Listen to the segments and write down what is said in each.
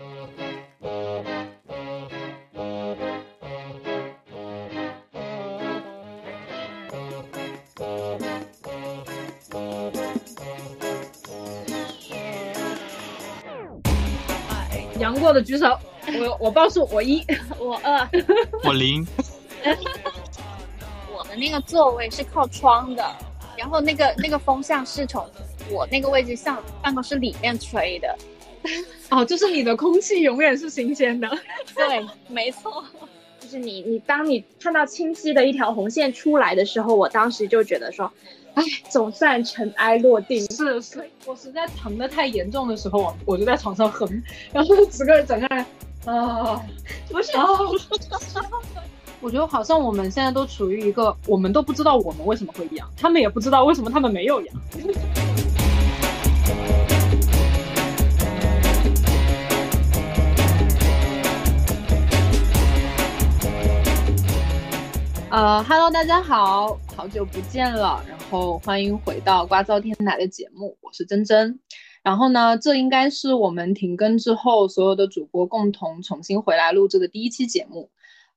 阳过的举手，我我报数，我一，我二，我零。我的那个座位是靠窗的，然后那个那个风向是从我那个位置向办公室里面吹的。哦，就是你的空气永远是新鲜的。对，没错。就是你你当你看到清晰的一条红线出来的时候，我当时就觉得说。哎，总算尘埃落定。是是，我实在疼的太严重的时候，我就在床上哼，然后整个人整个人啊，不是，啊 我觉得好像我们现在都处于一个，我们都不知道我们为什么会阳，他们也不知道为什么他们没有阳。呃哈喽，大家好，好久不见了，然后欢迎回到瓜噪天台的节目，我是珍珍。然后呢，这应该是我们停更之后所有的主播共同重新回来录制的第一期节目。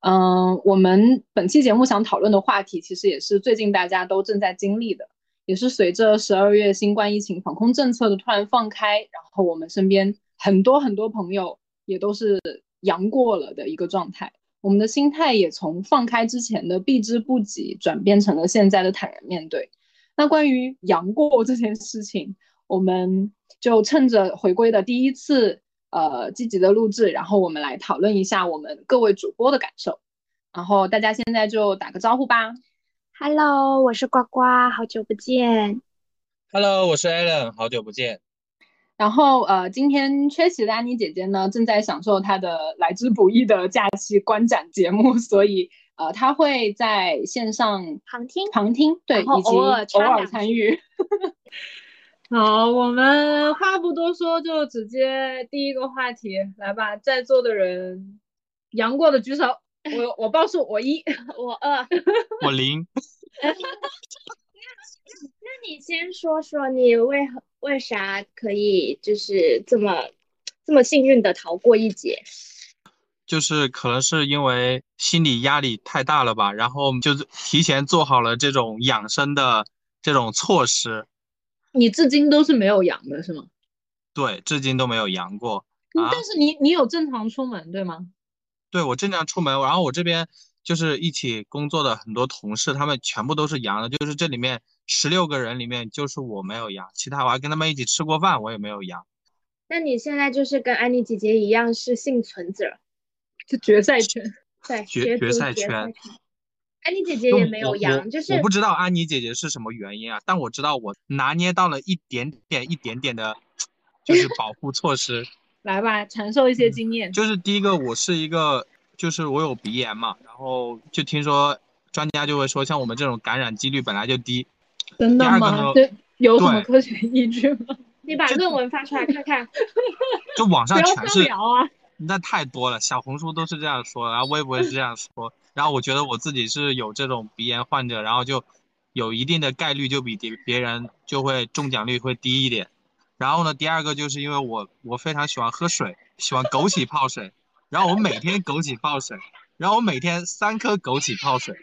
嗯，我们本期节目想讨论的话题，其实也是最近大家都正在经历的，也是随着十二月新冠疫情防控政策的突然放开，然后我们身边很多很多朋友也都是阳过了的一个状态。我们的心态也从放开之前的避之不及，转变成了现在的坦然面对。那关于杨过这件事情，我们就趁着回归的第一次，呃，积极的录制，然后我们来讨论一下我们各位主播的感受。然后大家现在就打个招呼吧。Hello，我是呱呱，好久不见。Hello，我是 Allen，好久不见。然后，呃，今天缺席的安妮姐姐呢，正在享受她的来之不易的假期观展节目，所以，呃，她会在线上旁听，旁听，对，以及偶尔参与。好，我们话不多说，就直接第一个话题来吧。在座的人杨过的举手，我我报数，我一，我二，我零。那你先说说你为何为啥可以就是这么这么幸运的逃过一劫？就是可能是因为心理压力太大了吧，然后就是提前做好了这种养生的这种措施。你至今都是没有阳的是吗？对，至今都没有阳过。但是你你有正常出门对吗？对，我正常出门，然后我这边就是一起工作的很多同事，他们全部都是阳的，就是这里面。十六个人里面就是我没有阳，其他我还跟他们一起吃过饭，我也没有阳。那你现在就是跟安妮姐姐一样是幸存者，就决赛圈，对决决赛圈。安妮姐姐也没有阳，就是我不知道安妮姐姐是什么原因啊，但我知道我拿捏到了一点点一点点的，就是保护措施。来吧，传授一些经验。就是第一个，我是一个，就是我有鼻炎嘛，然后就听说专家就会说，像我们这种感染几率本来就低。真的吗？这有什么科学依据吗？你把论文发出来看看。就网上全是聊啊，那太多了，小红书都是这样说，然后微博是这样说，然后我觉得我自己是有这种鼻炎患者，然后就有一定的概率就比别别人就会中奖率会低一点。然后呢，第二个就是因为我我非常喜欢喝水，喜欢枸杞泡水，然后我每天枸杞泡水，然后我每天三颗枸杞泡水。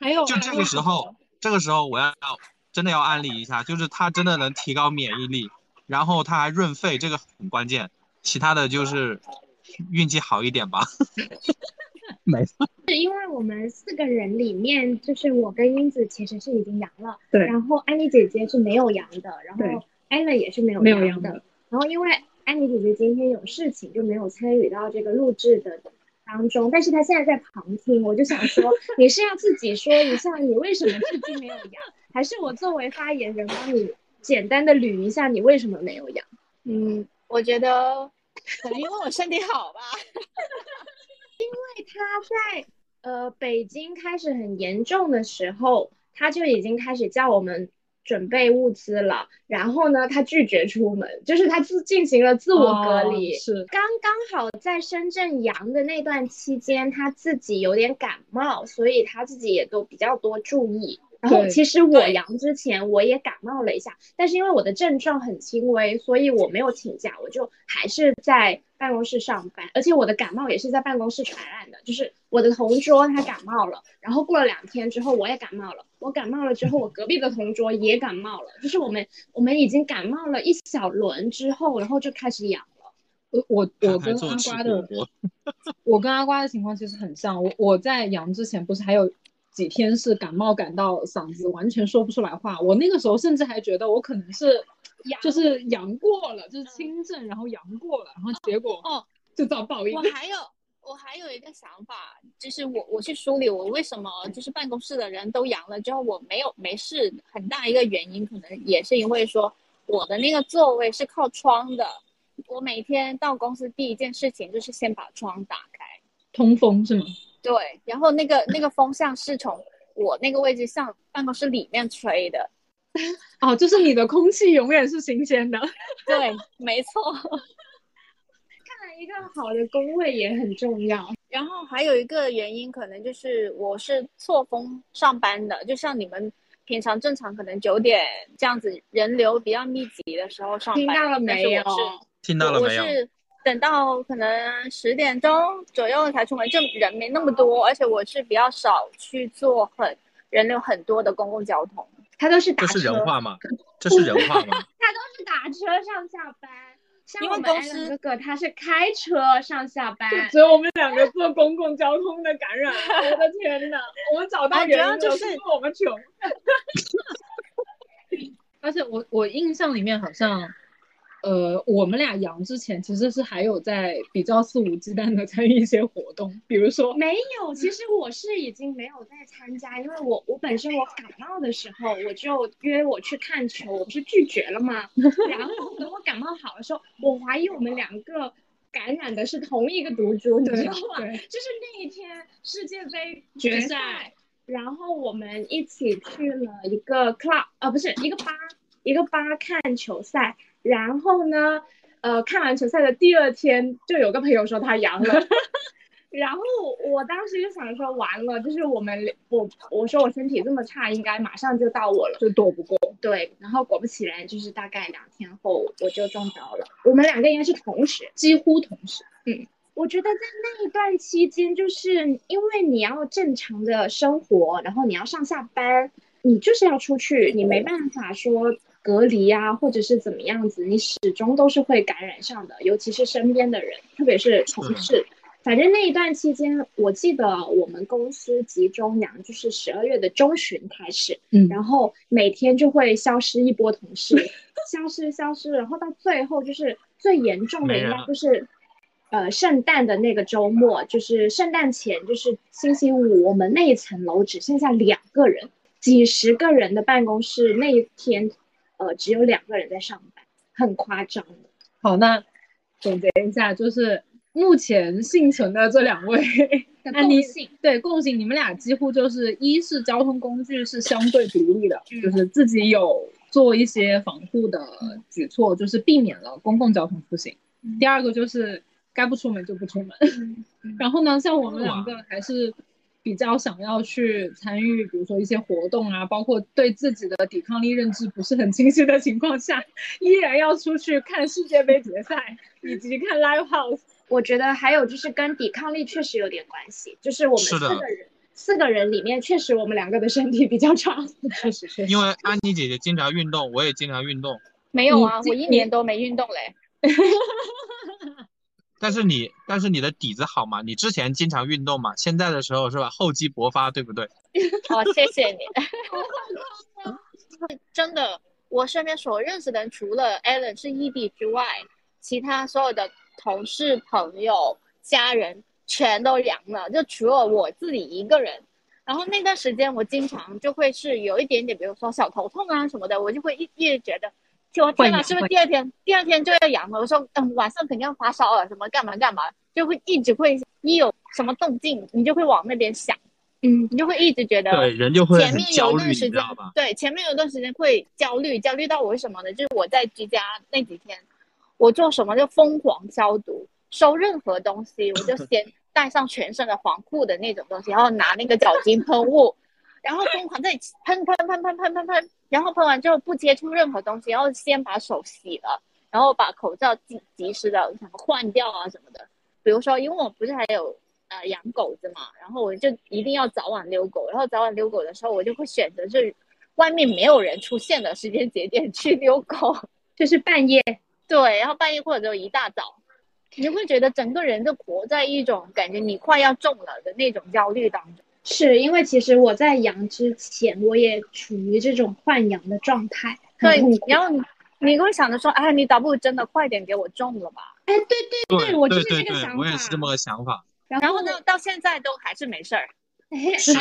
还有就这个时候。这个时候我要真的要安利一下，就是它真的能提高免疫力，然后它还润肺，这个很关键。其他的就是运气好一点吧。没错，是因为我们四个人里面，就是我跟英子其实是已经阳了，对。然后安妮姐姐是没有阳的，然后艾伦也是没有阳的。然后因为安妮姐姐今天有事情，就没有参与到这个录制的。当中，但是他现在在旁听，我就想说，你是要自己说一下你为什么至今没有阳，还是我作为发言人帮你简单的捋一下你为什么没有阳？嗯，我觉得可能因为我身体好吧，因为他在呃北京开始很严重的时候，他就已经开始叫我们。准备物资了，然后呢，他拒绝出门，就是他自进行了自我隔离。是刚刚好在深圳阳的那段期间，他自己有点感冒，所以他自己也都比较多注意。然后其实我阳之前我也感冒了一下，但是因为我的症状很轻微，所以我没有请假，我就还是在办公室上班，而且我的感冒也是在办公室传染的，就是我的同桌他感冒了，然后过了两天之后我也感冒了，我感冒了之后我隔壁的同桌也感冒了，就是我们我们已经感冒了一小轮之后，然后就开始阳了。我我我跟阿瓜的，我跟阿瓜的情况其实很像。我我在阳之前不是还有几天是感冒感到嗓子完全说不出来话，我那个时候甚至还觉得我可能是就是阳过了，就是轻症，然后阳过了，然后结果哦，就遭报应我。还有我还有一个想法，就是我我去梳理我为什么就是办公室的人都阳了之后我没有没事，很大一个原因可能也是因为说我的那个座位是靠窗的，我每天到公司第一件事情就是先把窗打开，通风是吗？对，然后那个那个风向是从我那个位置向办公室里面吹的，哦，就是你的空气永远是新鲜的。对，没错。看来一个好的工位也很重要。然后还有一个原因，可能就是我是错峰上班的，就像你们平常正常可能九点这样子人流比较密集的时候上班，听到了没有听到了没有我？是等到可能十点钟左右才出门，就人没那么多，而且我是比较少去坐很人流很多的公共交通。他都是打车，这是人话吗？这是人话吗？他都是打车上下班。像因为我们公司哥哥他是开车上下班，只有我们两个坐公共交通的感染，我的天呐，我们找到原因了，就是因为我们穷。而且我我印象里面好像，呃，我们俩阳之前其实是还有在比较肆无忌惮的参与一些活动，比如说没有，其实我是已经没有在参加，因为我我本身我感冒的时候，我就约我去看球，我不是拒绝了吗？然后等我感冒好的时候，我怀疑我们两个感染的是同一个毒株，你知道吗？对就是那一天世界杯决赛，然后我们一起去了一个 club，呃，不是一个吧，一个吧看球赛，然后呢，呃，看完球赛的第二天，就有个朋友说他阳了。然后我当时就想说，完了，就是我们我我说我身体这么差，应该马上就到我了。就躲不过。对，然后果不其然，就是大概两天后我就中招了。我们两个应该是同时，几乎同时，嗯我觉得在那一段期间，就是因为你要正常的生活，然后你要上下班，你就是要出去，你没办法说隔离啊，或者是怎么样子，你始终都是会感染上的，尤其是身边的人，特别是同事。反正那一段期间，我记得我们公司集中阳就是十二月的中旬开始，嗯。然后每天就会消失一波同事，消失消失，然后到最后就是最严重的应该就是，呃，圣诞的那个周末，就是圣诞前，就是星期五，我们那一层楼只剩下两个人，几十个人的办公室那一天，呃，只有两个人在上班，很夸张的。好，那总结一下，就是目前幸存的这两位，安妮性，对共性，你们俩几乎就是一是交通工具是相对独立的，就是自己有做一些防护的举措，就是避免了公共交通出行。第二个就是该不出门就不出门。然后呢，像我们两个还是比较想要去参与，比如说一些活动啊，包括对自己的抵抗力认知不是很清晰的情况下，依然要出去看世界杯决赛以及看 live house。我觉得还有就是跟抵抗力确实有点关系，就是我们四个人，四个人里面确实我们两个的身体比较差。确实确实因为安妮姐姐经常运动，我也经常运动，没有啊，我一年都没运动嘞。但是你但是你的底子好嘛，你之前经常运动嘛，现在的时候是吧，厚积薄发，对不对？哦，谢谢你。真的，我身边所认识的人，除了 Alan 是异地之外，其他所有的同事、朋友、家人全都阳了，就除了我自己一个人。然后那段时间，我经常就会是有一点点，比如说小头痛啊什么的，我就会一一直觉得，我天哪，是不是第二天第二天就要阳了？我说，嗯，晚上肯定要发烧了，什么干嘛干嘛，就会一直会一有什么动静，你就会往那边想，嗯，你就会一直觉得对，人就会前面有焦虑，你一段时间对，前面有一段时间会焦虑，焦虑到我什么呢？就是我在居家那几天，我做什么就疯狂消毒，收任何东西我就先 带上全身的防护的那种东西，然后拿那个酒精喷雾，然后疯狂在喷喷喷喷喷喷喷，然后喷完之后不接触任何东西，然后先把手洗了，然后把口罩及及时的什么换掉啊什么的。比如说，因为我不是还有呃养狗子嘛，然后我就一定要早晚遛狗，然后早晚遛狗的时候，我就会选择是外面没有人出现的时间节点去遛狗，就是半夜。对，然后半夜或者就一大早，你会觉得整个人就活在一种感觉你快要中了的那种焦虑当中。是因为其实我在阳之前，我也处于这种换阳的状态。对，然后你你会想着说，哎，你倒不如真的快点给我中了吧？哎，对对对，我就是这个想法。我也是这么个想法。然后呢，到现在都还是没事儿。是，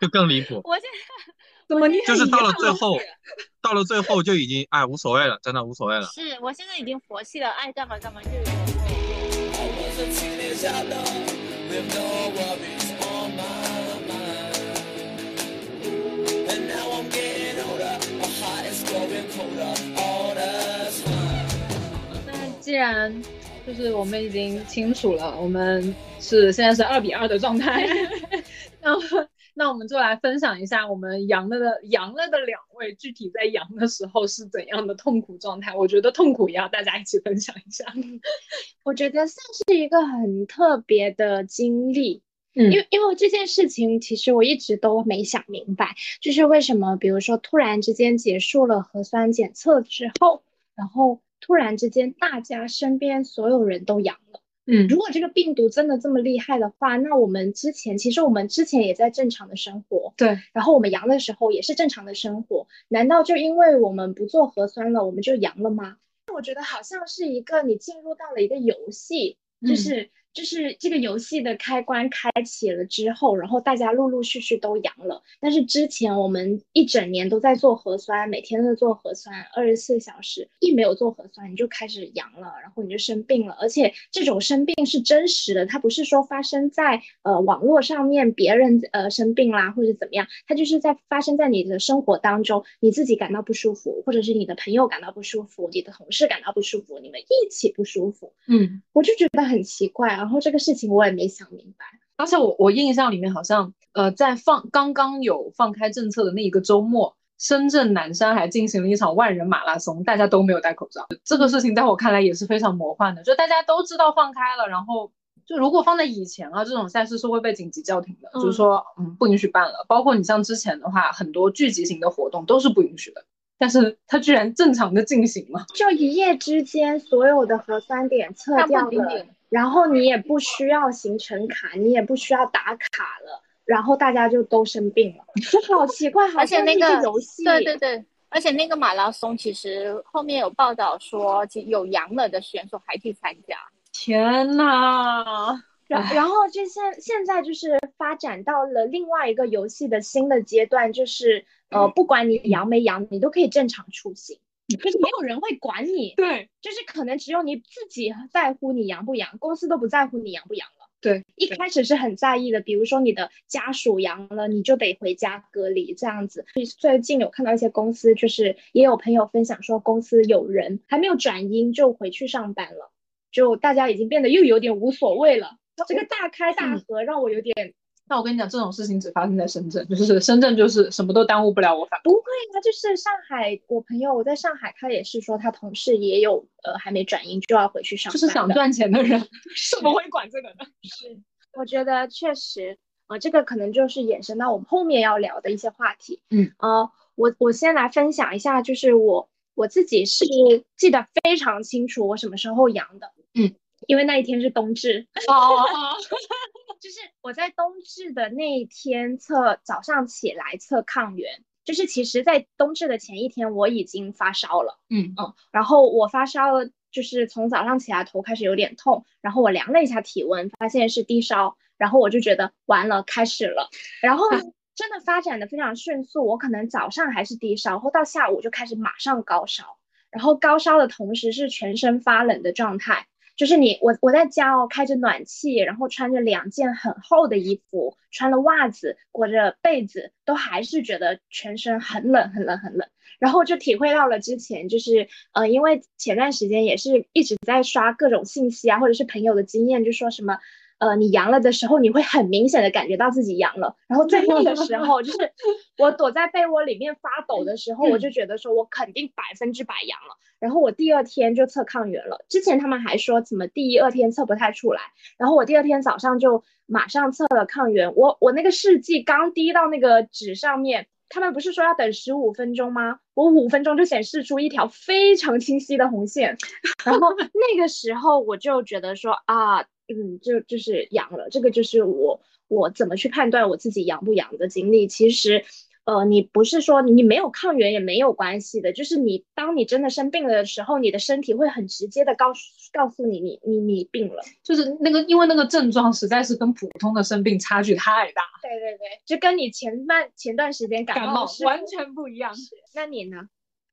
就更离谱。我现在 怎么你就是到了最后，到了最后就已经哎无所谓了，真的无所谓了。是我现在已经佛系了，爱干嘛干嘛就。那既然就是我们已经清楚了，我们是现在是二比二的状态，那那我们就来分享一下我们阳了的阳了的两位具体在阳的时候是怎样的痛苦状态。我觉得痛苦也要大家一起分享一下。我觉得算是一个很特别的经历。嗯，因为因为这件事情，其实我一直都没想明白，就是为什么，比如说突然之间结束了核酸检测之后，然后突然之间大家身边所有人都阳了。嗯，如果这个病毒真的这么厉害的话，那我们之前其实我们之前也在正常的生活，对，然后我们阳的时候也是正常的生活，难道就因为我们不做核酸了，我们就阳了吗？我觉得好像是一个你进入到了一个游戏，就是。就是这个游戏的开关开启了之后，然后大家陆陆续续都阳了。但是之前我们一整年都在做核酸，每天都在做核酸，二十四小时一没有做核酸，你就开始阳了，然后你就生病了。而且这种生病是真实的，它不是说发生在呃网络上面别人呃生病啦或者怎么样，它就是在发生在你的生活当中，你自己感到不舒服，或者是你的朋友感到不舒服，你的同事感到不舒服，你们一起不舒服。嗯，我就觉得很奇怪。然后这个事情我也没想明白，而且我我印象里面好像，呃，在放刚刚有放开政策的那一个周末，深圳南山还进行了一场万人马拉松，大家都没有戴口罩。这个事情在我看来也是非常魔幻的，就大家都知道放开了，然后就如果放在以前啊，这种赛事是会被紧急叫停的，就是说，嗯，不允许办了。包括你像之前的话，很多聚集型的活动都是不允许的，但是它居然正常的进行了，就一夜之间所有的核酸点撤掉了。然后你也不需要行程卡，你也不需要打卡了，然后大家就都生病了，好奇怪，而且那个游戏，对对对，而且那个马拉松其实后面有报道说，有阳了的选手还去参加。天呐！然然后就现现在就是发展到了另外一个游戏的新的阶段，就是呃，不管你阳没阳，你都可以正常出行。就是没有人会管你，对，就是可能只有你自己在乎你阳不阳，公司都不在乎你阳不阳了。对，一开始是很在意的，比如说你的家属阳了，你就得回家隔离这样子。最近有看到一些公司，就是也有朋友分享说，公司有人还没有转阴就回去上班了，就大家已经变得又有点无所谓了。这个大开大合让我有点。那我跟你讲，这种事情只发生在深圳，就是深圳就是什么都耽误不了我。反不会啊，就是上海，我朋友我在上海，他也是说他同事也有呃还没转阴就要回去上班。就是想赚钱的人，怎么会管这个呢？是，我觉得确实啊，这个可能就是衍生到我们后面要聊的一些话题。嗯，呃，我我先来分享一下，就是我我自己是记得非常清楚我什么时候阳的。嗯。因为那一天是冬至哦，就是我在冬至的那一天测早上起来测抗原，就是其实，在冬至的前一天我已经发烧了，嗯嗯，然后我发烧了，就是从早上起来头开始有点痛，然后我量了一下体温，发现是低烧，然后我就觉得完了，开始了，然后 真的发展的非常迅速，我可能早上还是低烧，然后到下午就开始马上高烧，然后高烧的同时是全身发冷的状态。就是你我我在家哦，开着暖气，然后穿着两件很厚的衣服，穿了袜子，裹着被子，都还是觉得全身很冷很冷很冷。然后就体会到了之前就是呃，因为前段时间也是一直在刷各种信息啊，或者是朋友的经验，就说什么呃，你阳了的时候，你会很明显的感觉到自己阳了。然后在那个时候，就是 我躲在被窝里面发抖的时候，我就 觉得说我肯定百分之百阳了。然后我第二天就测抗原了，之前他们还说怎么第一二天测不太出来，然后我第二天早上就马上测了抗原。我我那个试剂刚滴到那个纸上面。他们不是说要等十五分钟吗？我五分钟就显示出一条非常清晰的红线，然后那个时候我就觉得说啊，嗯，就就是阳了。这个就是我我怎么去判断我自己阳不阳的经历。其实。呃，你不是说你没有抗原也没有关系的，就是你当你真的生病了的时候，你的身体会很直接的告诉告诉你，你你你病了，就是那个因为那个症状实在是跟普通的生病差距太大。对对对，就跟你前半前段时间感冒完全不一样。那你呢？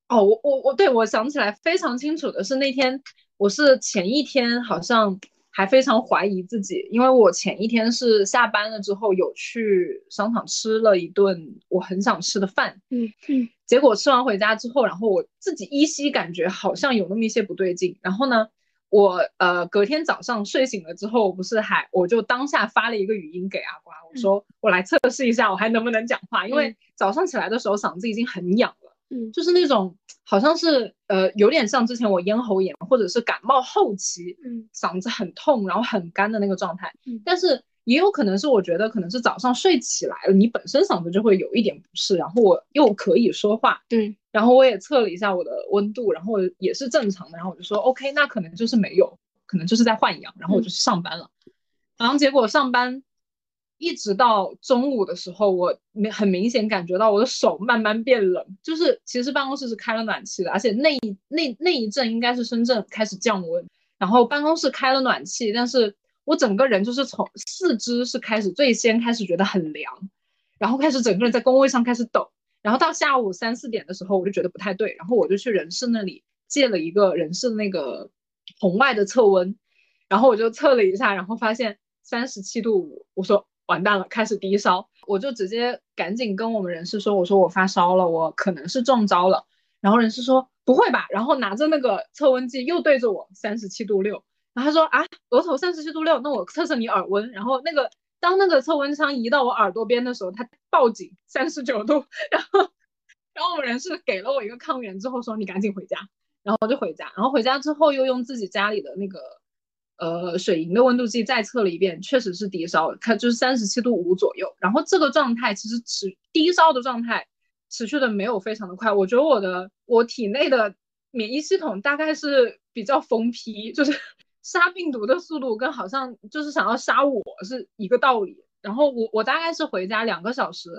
哦，我我我对我想起来非常清楚的是那天，我是前一天好像。还非常怀疑自己，因为我前一天是下班了之后有去商场吃了一顿我很想吃的饭，嗯嗯，结果吃完回家之后，然后我自己依稀感觉好像有那么一些不对劲，然后呢，我呃隔天早上睡醒了之后，不是还我就当下发了一个语音给阿瓜，我说我来测试一下我还能不能讲话，因为早上起来的时候嗓子已经很痒了。嗯，就是那种好像是呃，有点像之前我咽喉炎或者是感冒后期，嗯，嗓子很痛，然后很干的那个状态。嗯，但是也有可能是我觉得可能是早上睡起来了，你本身嗓子就会有一点不适，然后我又可以说话，对，然后我也测了一下我的温度，然后也是正常的，然后我就说 OK，那可能就是没有，可能就是在换氧，然后我就去上班了，然后结果上班。一直到中午的时候，我明很明显感觉到我的手慢慢变冷，就是其实办公室是开了暖气的，而且那一那那一阵应该是深圳开始降温，然后办公室开了暖气，但是我整个人就是从四肢是开始最先开始觉得很凉，然后开始整个人在工位上开始抖，然后到下午三四点的时候我就觉得不太对，然后我就去人事那里借了一个人事的那个红外的测温，然后我就测了一下，然后发现三十七度五，我说。完蛋了，开始低烧，我就直接赶紧跟我们人事说，我说我发烧了，我可能是中招了。然后人事说不会吧，然后拿着那个测温计又对着我三十七度六，然后他说啊，额头三十七度六，那我测测你耳温。然后那个当那个测温枪移到我耳朵边的时候，他报警三十九度。然后然后我们人事给了我一个抗原之后说你赶紧回家，然后我就回家，然后回家之后又用自己家里的那个。呃，水银的温度计再测了一遍，确实是低烧，它就是三十七度五左右。然后这个状态其实持低烧的状态持续的没有非常的快，我觉得我的我体内的免疫系统大概是比较疯批，就是 杀病毒的速度跟好像就是想要杀我是一个道理。然后我我大概是回家两个小时，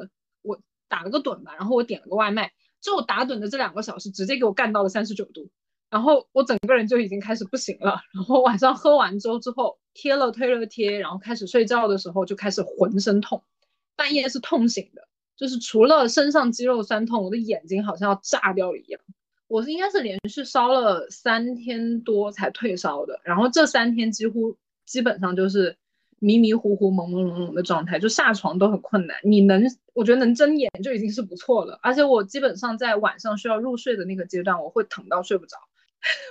我打了个盹吧，然后我点了个外卖，就打盹的这两个小时直接给我干到了三十九度。然后我整个人就已经开始不行了，然后晚上喝完粥之后贴了退热贴，然后开始睡觉的时候就开始浑身痛，半夜是痛醒的，就是除了身上肌肉酸痛，我的眼睛好像要炸掉了一样。我是应该是连续烧了三天多才退烧的，然后这三天几乎基本上就是迷迷糊糊、朦朦胧胧的状态，就下床都很困难。你能，我觉得能睁眼就已经是不错了，而且我基本上在晚上需要入睡的那个阶段，我会疼到睡不着。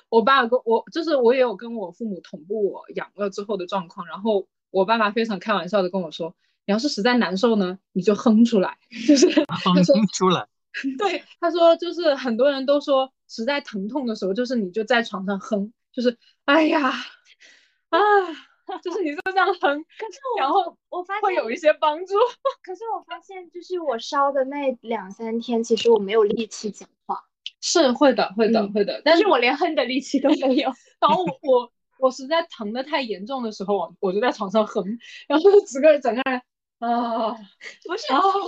我爸跟我就是我也有跟我父母同步我养了之后的状况，然后我爸爸非常开玩笑的跟我说：“你要是实在难受呢，你就哼出来。”就是 哼出来。对，他说就是很多人都说实在疼痛的时候，就是你就在床上哼，就是哎呀啊，就是你就这样哼。可是然后我发现会有一些帮助。可是我发现就是我烧的那两三天，其实我没有力气讲话。是会的，会的，会的，但是我连哼的力气都没有。然后我我我实在疼的太严重的时候，我就在床上哼，然后整个整个人啊，不是，然后有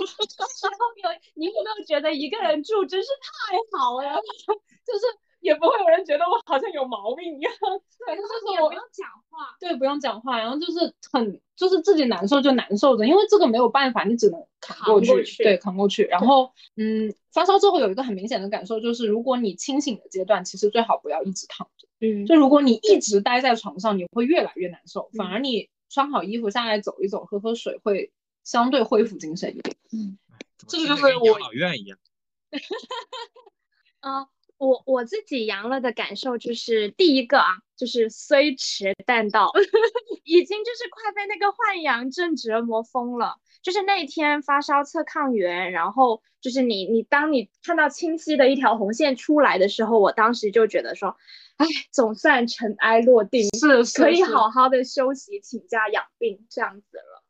你有没有觉得一个人住真是太好了？就是。也不会有人觉得我好像有毛病一样，对，就是 我不用讲话，对，不用讲话，然后就是很，就是自己难受就难受着，因为这个没有办法，你只能扛过去，对，扛过去。然后，嗯，发烧之后有一个很明显的感受就是，如果你清醒的阶段，其实最好不要一直躺着，嗯，就如果你一直待在床上，你会越来越难受，反而你穿好衣服下来走一走，喝喝水，会相对恢复精神一点。嗯，这个就是我老院一样。啊。我我自己阳了的感受就是第一个啊，就是虽迟但到，已经就是快被那个换阳症折磨疯了。就是那天发烧测抗原，然后就是你你当你看到清晰的一条红线出来的时候，我当时就觉得说，哎，总算尘埃落定，是可以好好的休息，请假养病这样子了。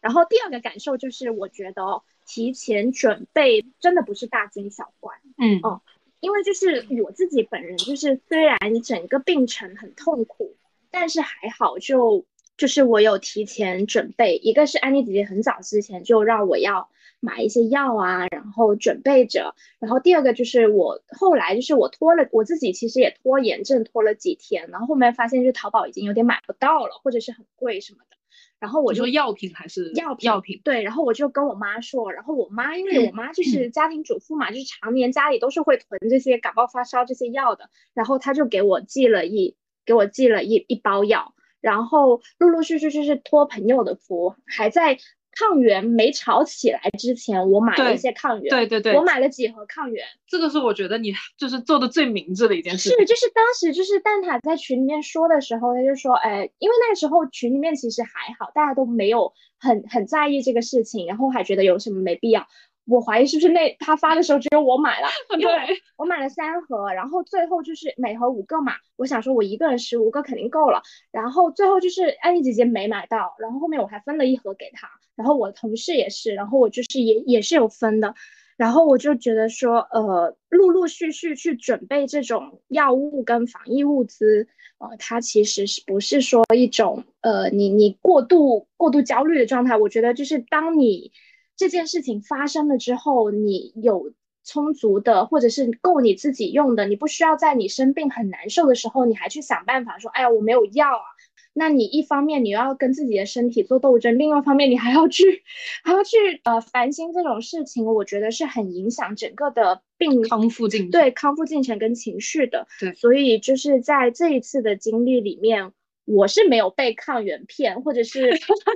然后第二个感受就是，我觉得提前准备真的不是大惊小怪，嗯哦，因为就是我自己本人就是虽然整个病程很痛苦，但是还好就。就是我有提前准备，一个是安妮姐姐很早之前就让我要买一些药啊，然后准备着。然后第二个就是我后来就是我拖了我自己其实也拖延症拖了几天，然后后面发现就淘宝已经有点买不到了，或者是很贵什么的。然后我就药品还是药品药品对，然后我就跟我妈说，然后我妈因为我妈就是家庭主妇嘛，就是常年家里都是会囤这些感冒发烧这些药的，然后她就给我寄了一给我寄了一一包药。然后陆陆续续就是托朋友的福，还在抗原没炒起来之前，我买了一些抗原。对对对，我买了几盒抗原。这个是我觉得你就是做的最明智的一件事。是，就是当时就是蛋挞在群里面说的时候，他就说，哎，因为那个时候群里面其实还好，大家都没有很很在意这个事情，然后还觉得有什么没必要。我怀疑是不是那他发的时候只有我买了，对，我买了三盒，然后最后就是每盒五个嘛，我想说我一个人十五个肯定够了，然后最后就是安妮姐姐没买到，然后后面我还分了一盒给她，然后我同事也是，然后我就是也也是有分的，然后我就觉得说，呃，陆陆续续去准备这种药物跟防疫物资，呃，它其实是不是说一种呃你你过度过度焦虑的状态？我觉得就是当你。这件事情发生了之后，你有充足的或者是够你自己用的，你不需要在你生病很难受的时候，你还去想办法说，哎呀，我没有药啊。那你一方面你要跟自己的身体做斗争，另外一方面你还要去还要去呃烦心这种事情，我觉得是很影响整个的病康复进程，对康复进程跟情绪的。对，所以就是在这一次的经历里面。我是没有被抗原骗，或者是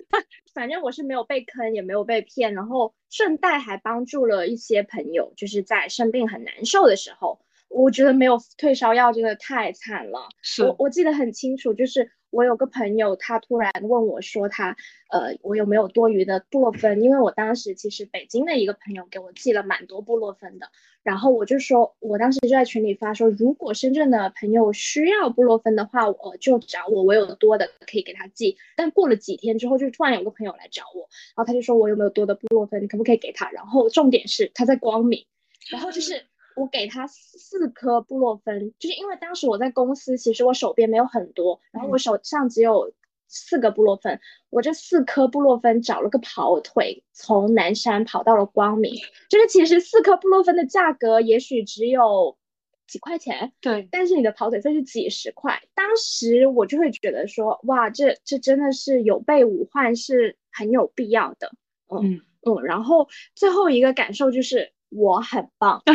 反正我是没有被坑，也没有被骗，然后顺带还帮助了一些朋友，就是在生病很难受的时候，我觉得没有退烧药真的太惨了。我我记得很清楚，就是我有个朋友，他突然问我说，他呃，我有没有多余的布洛芬？因为我当时其实北京的一个朋友给我寄了蛮多布洛芬的。然后我就说，我当时就在群里发说，如果深圳的朋友需要布洛芬的话，我就找我，我有多的可以给他寄。但过了几天之后，就突然有个朋友来找我，然后他就说我有没有多的布洛芬，你可不可以给他？然后重点是他在光明，然后就是我给他四颗布洛芬，就是因为当时我在公司，其实我手边没有很多，然后我手上只有。四个布洛芬，我这四颗布洛芬找了个跑腿，从南山跑到了光明。就是其实四颗布洛芬的价格也许只有几块钱，对，但是你的跑腿费是几十块。当时我就会觉得说，哇，这这真的是有备无患，是很有必要的。嗯嗯，然后最后一个感受就是我很棒。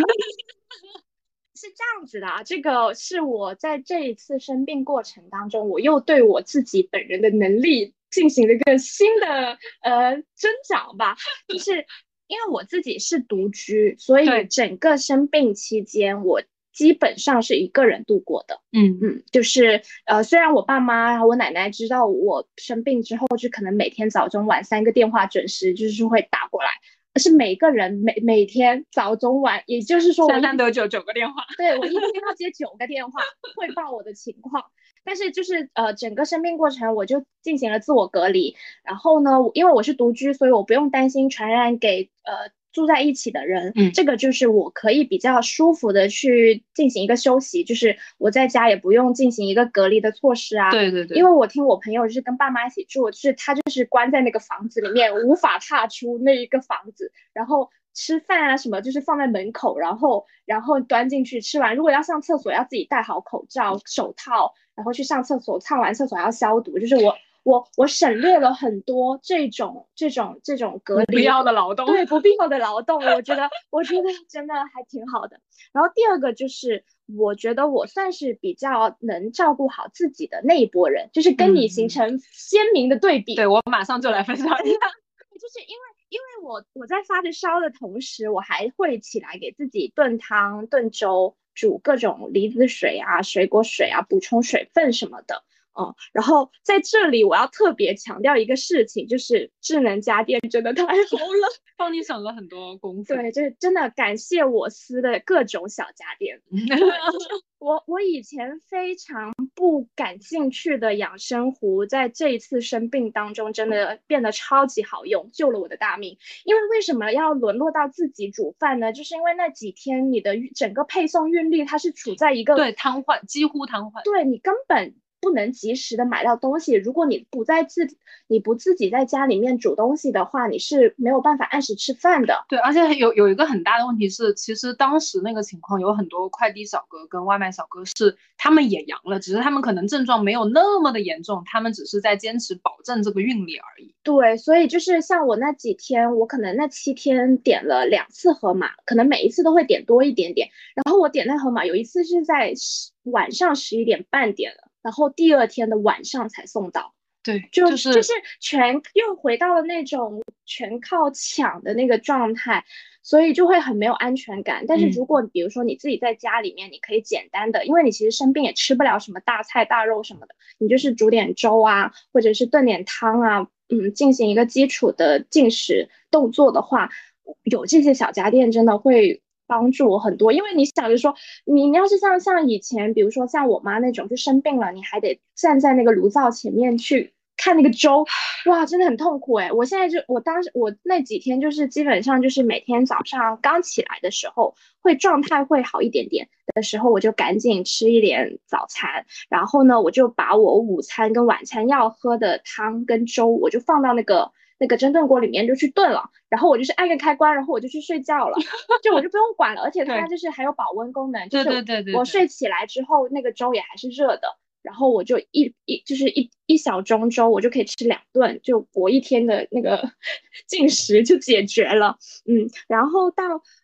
是这样子的啊，这个是我在这一次生病过程当中，我又对我自己本人的能力进行了一个新的呃增长吧。就是因为我自己是独居，所以整个生病期间，我基本上是一个人度过的。嗯嗯，就是呃，虽然我爸妈、我奶奶知道我生病之后，就可能每天早中晚三个电话准时就是会打过来。是每个人每每天早中晚，也就是说，我一天都九九个电话。对我一天要接九个电话汇报我的情况。但是就是呃，整个生病过程我就进行了自我隔离。然后呢，因为我是独居，所以我不用担心传染给呃。住在一起的人，嗯，这个就是我可以比较舒服的去进行一个休息，就是我在家也不用进行一个隔离的措施啊。对对对。因为我听我朋友就是跟爸妈一起住，就是他就是关在那个房子里面，无法踏出那一个房子，然后吃饭啊什么就是放在门口，然后然后端进去吃完，如果要上厕所要自己戴好口罩、手套，然后去上厕所，上完厕所要消毒，就是我。我我省略了很多这种这种这种隔离不必要的劳动，对不必要的劳动，我觉得我觉得真的还挺好的。然后第二个就是，我觉得我算是比较能照顾好自己的那一波人，就是跟你形成鲜明的对比。对我马上就来分享一下，就是因为因为我我在发着烧的同时，我还会起来给自己炖汤炖粥，煮各种梨子水啊、水果水啊，补充水分什么的。哦，然后在这里我要特别强调一个事情，就是智能家电真的太好了，帮你省了很多功夫。对，就是真的感谢我司的各种小家电。我我以前非常不感兴趣的养生壶，在这一次生病当中，真的变得超级好用，救了我的大命。因为为什么要沦落到自己煮饭呢？就是因为那几天你的整个配送运力它是处在一个对瘫痪，几乎瘫痪，对你根本。不能及时的买到东西。如果你不在自你不自己在家里面煮东西的话，你是没有办法按时吃饭的。对，而且有有一个很大的问题是，其实当时那个情况有很多快递小哥跟外卖小哥是他们也阳了，只是他们可能症状没有那么的严重，他们只是在坚持保证这个运力而已。对，所以就是像我那几天，我可能那七天点了两次盒马，可能每一次都会点多一点点。然后我点那盒马，有一次是在晚上十一点半点了。然后第二天的晚上才送到，对，就是就是全又回到了那种全靠抢的那个状态，所以就会很没有安全感。但是如果比如说你自己在家里面，你可以简单的，因为你其实生病也吃不了什么大菜大肉什么的，你就是煮点粥啊，或者是炖点汤啊，嗯，进行一个基础的进食动作的话，有这些小家电真的会。帮助我很多，因为你想着说，你你要是像像以前，比如说像我妈那种，就生病了，你还得站在那个炉灶前面去看那个粥，哇，真的很痛苦哎！我现在就我当时我那几天就是基本上就是每天早上刚起来的时候，会状态会好一点点的时候，我就赶紧吃一点早餐，然后呢，我就把我午餐跟晚餐要喝的汤跟粥，我就放到那个。那个蒸炖锅里面就去炖了，然后我就是按个开关，然后我就去睡觉了，就我就不用管了，而且它就是还有保温功能，就是我睡起来之后那个粥也还是热的，然后我就一一就是一一小盅粥，我就可以吃两顿，就我一天的那个 进食就解决了，嗯，然后到。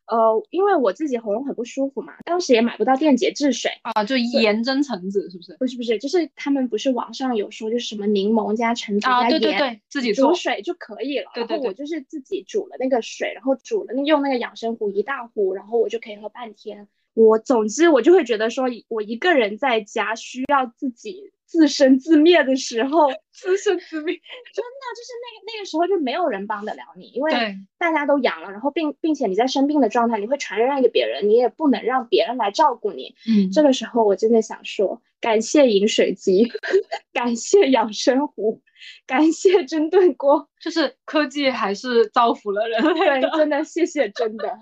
呃，因为我自己喉咙很不舒服嘛，当时也买不到电解质水啊，就盐蒸橙子是不是？不是不是，就是他们不是网上有说，就是什么柠檬加橙子加盐，自己煮水就可以了。然后我就是自己煮了那个水，然后煮了用那个养生壶一大壶，然后我就可以喝半天。我总之我就会觉得说，我一个人在家需要自己。自生自灭的时候，自生自灭，真的就是那个那个时候就没有人帮得了你，因为大家都阳了，然后并并且你在生病的状态，你会传染给别人，你也不能让别人来照顾你。嗯，这个时候我真的想说，感谢饮水机，感谢养生壶，感谢蒸炖锅，就是科技还是造福了人类的，真的谢谢，真的。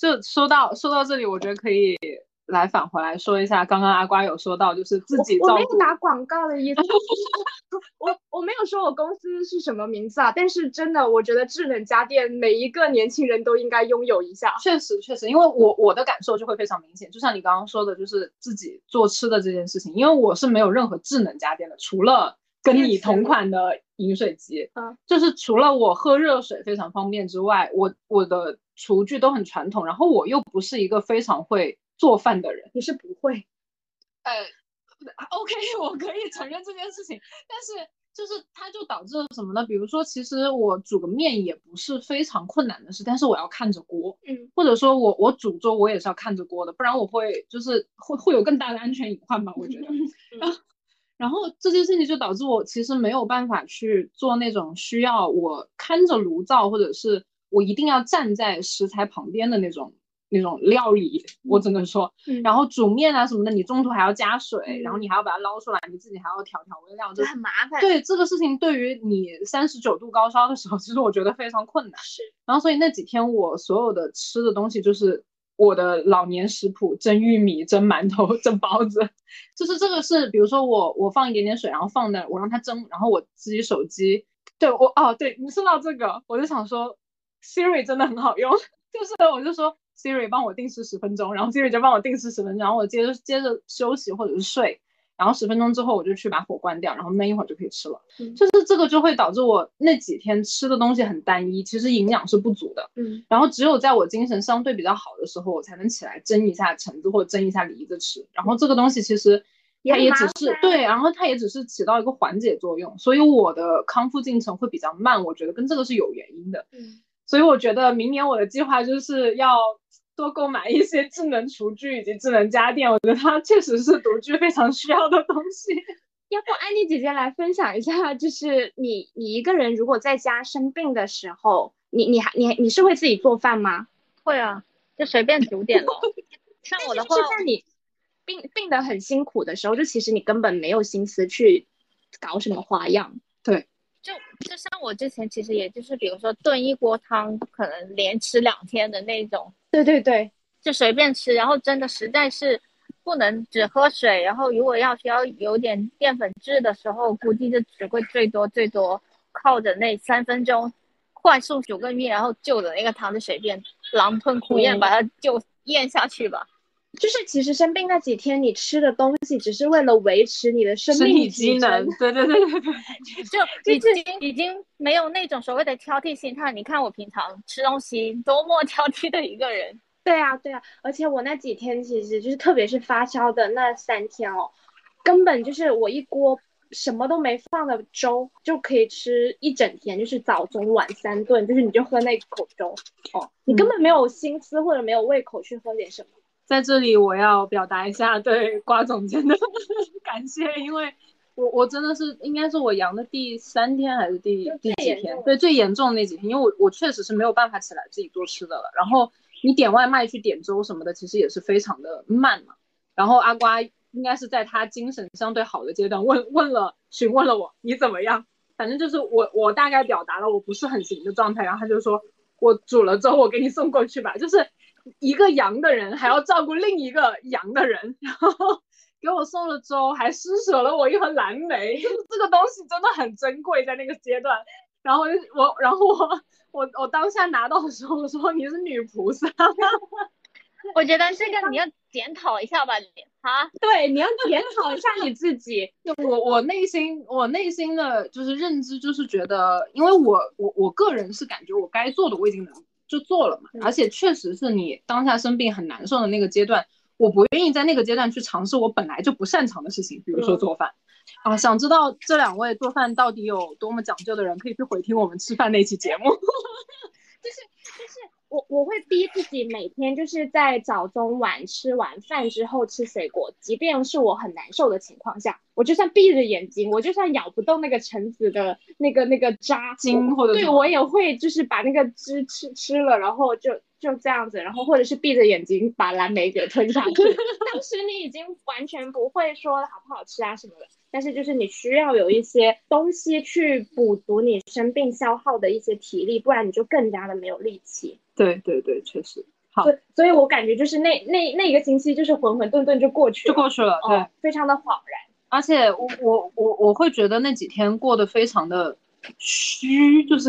就说到说到这里，我觉得可以。来返回来说一下，刚刚阿瓜有说到，就是自己我没有打广告的意思，我我没有说我公司是什么名字啊，但是真的，我觉得智能家电每一个年轻人都应该拥有一下。确实确实，因为我我的感受就会非常明显，就像你刚刚说的，就是自己做吃的这件事情，因为我是没有任何智能家电的，除了跟你同款的饮水机，嗯，就是除了我喝热水非常方便之外，我我的厨具都很传统，然后我又不是一个非常会。做饭的人你是不会，呃，OK，我可以承认这件事情，但是就是它就导致了什么呢？比如说，其实我煮个面也不是非常困难的事，但是我要看着锅，嗯，或者说我我煮粥我也是要看着锅的，不然我会就是会会有更大的安全隐患吧，我觉得。然后然后这件事情就导致我其实没有办法去做那种需要我看着炉灶，或者是我一定要站在食材旁边的那种。那种料理，我只能说，然后煮面啊什么的，你中途还要加水，然后你还要把它捞出来，你自己还要调调味料，就很麻烦。对这个事情，对于你三十九度高烧的时候，其实我觉得非常困难。是，然后所以那几天我所有的吃的东西就是我的老年食谱：蒸玉米、蒸馒头、蒸包子。就是这个是，比如说我我放一点点水，然后放那，我让它蒸，然后我自己手机，对我哦，对你说到这个，我就想说，Siri 真的很好用，就是我就说。Siri 帮我定时十分钟，然后 Siri 就帮我定时十分钟，然后我接着接着休息或者是睡，然后十分钟之后我就去把火关掉，然后焖一会儿就可以吃了。就是这个就会导致我那几天吃的东西很单一，其实营养是不足的。嗯，然后只有在我精神相对比较好的时候，我才能起来蒸一下橙子或者蒸一下梨子吃。然后这个东西其实它也只是对，然后它也只是起到一个缓解作用，所以我的康复进程会比较慢。我觉得跟这个是有原因的。嗯，所以我觉得明年我的计划就是要。多购买一些智能厨具以及智能家电，我觉得它确实是独居非常需要的东西。要不安妮姐姐来分享一下，就是你你一个人如果在家生病的时候，你你还你你是会自己做饭吗？会啊，就随便煮点咯。像我的话，是在你病病得很辛苦的时候，就其实你根本没有心思去搞什么花样。对，就就像我之前其实也就是比如说炖一锅汤，可能连吃两天的那种。对对对，就随便吃，然后真的实在是。不能只喝水，然后如果要需要有点淀粉质的时候，估计就只会最多最多靠着那三分钟快速煮个面，然后就着那个汤就随便狼吞虎咽把它就咽下去吧。就是其实生病那几天，你吃的东西只是为了维持你的生命机能。对对对对对，就 已经已经没有那种所谓的挑剔心态。你看我平常吃东西多么挑剔的一个人。对啊，对啊，而且我那几天其实就是，特别是发烧的那三天哦，根本就是我一锅什么都没放的粥就可以吃一整天，就是早中晚三顿，就是你就喝那口粥哦，你根本没有心思或者没有胃口去喝点什么。在这里我要表达一下对瓜总监的 感谢，因为我我真的是应该是我阳的第三天还是第第几天？对，最严重的那几天，因为我我确实是没有办法起来自己做吃的了，然后。你点外卖去点粥什么的，其实也是非常的慢嘛。然后阿瓜应该是在他精神相对好的阶段，问问了询问了我你怎么样？反正就是我我大概表达了我不是很行的状态，然后他就说我煮了粥，我给你送过去吧。就是一个羊的人还要照顾另一个羊的人，然后给我送了粥，还施舍了我一盒蓝莓，就 是这个东西真的很珍贵，在那个阶段。然后我然后我。我我当下拿到的时候，我说你是女菩萨，我觉得这个你要检讨一下吧，你啊，对，你要检讨一下你自己。就我我内心我内心的就是认知，就是觉得，因为我我我个人是感觉我该做的我已经能就做了嘛，而且确实是你当下生病很难受的那个阶段，我不愿意在那个阶段去尝试我本来就不擅长的事情，比如说做饭。啊，想知道这两位做饭到底有多么讲究的人，可以去回听我们吃饭那期节目。我我会逼自己每天就是在早中晚吃完饭之后吃水果，即便是我很难受的情况下，我就算闭着眼睛，我就算咬不动那个橙子的那个那个渣筋，或者对我也会就是把那个汁吃吃了，然后就。就这样子，然后或者是闭着眼睛把蓝莓给吞下去。当时你已经完全不会说好不好吃啊什么的，但是就是你需要有一些东西去补足你生病消耗的一些体力，不然你就更加的没有力气。对对对，确实。好，所以我感觉就是那那那一个星期就是浑浑沌沌就过去了，就过去了，对，非常的恍然。而且我我我我会觉得那几天过得非常的。虚就是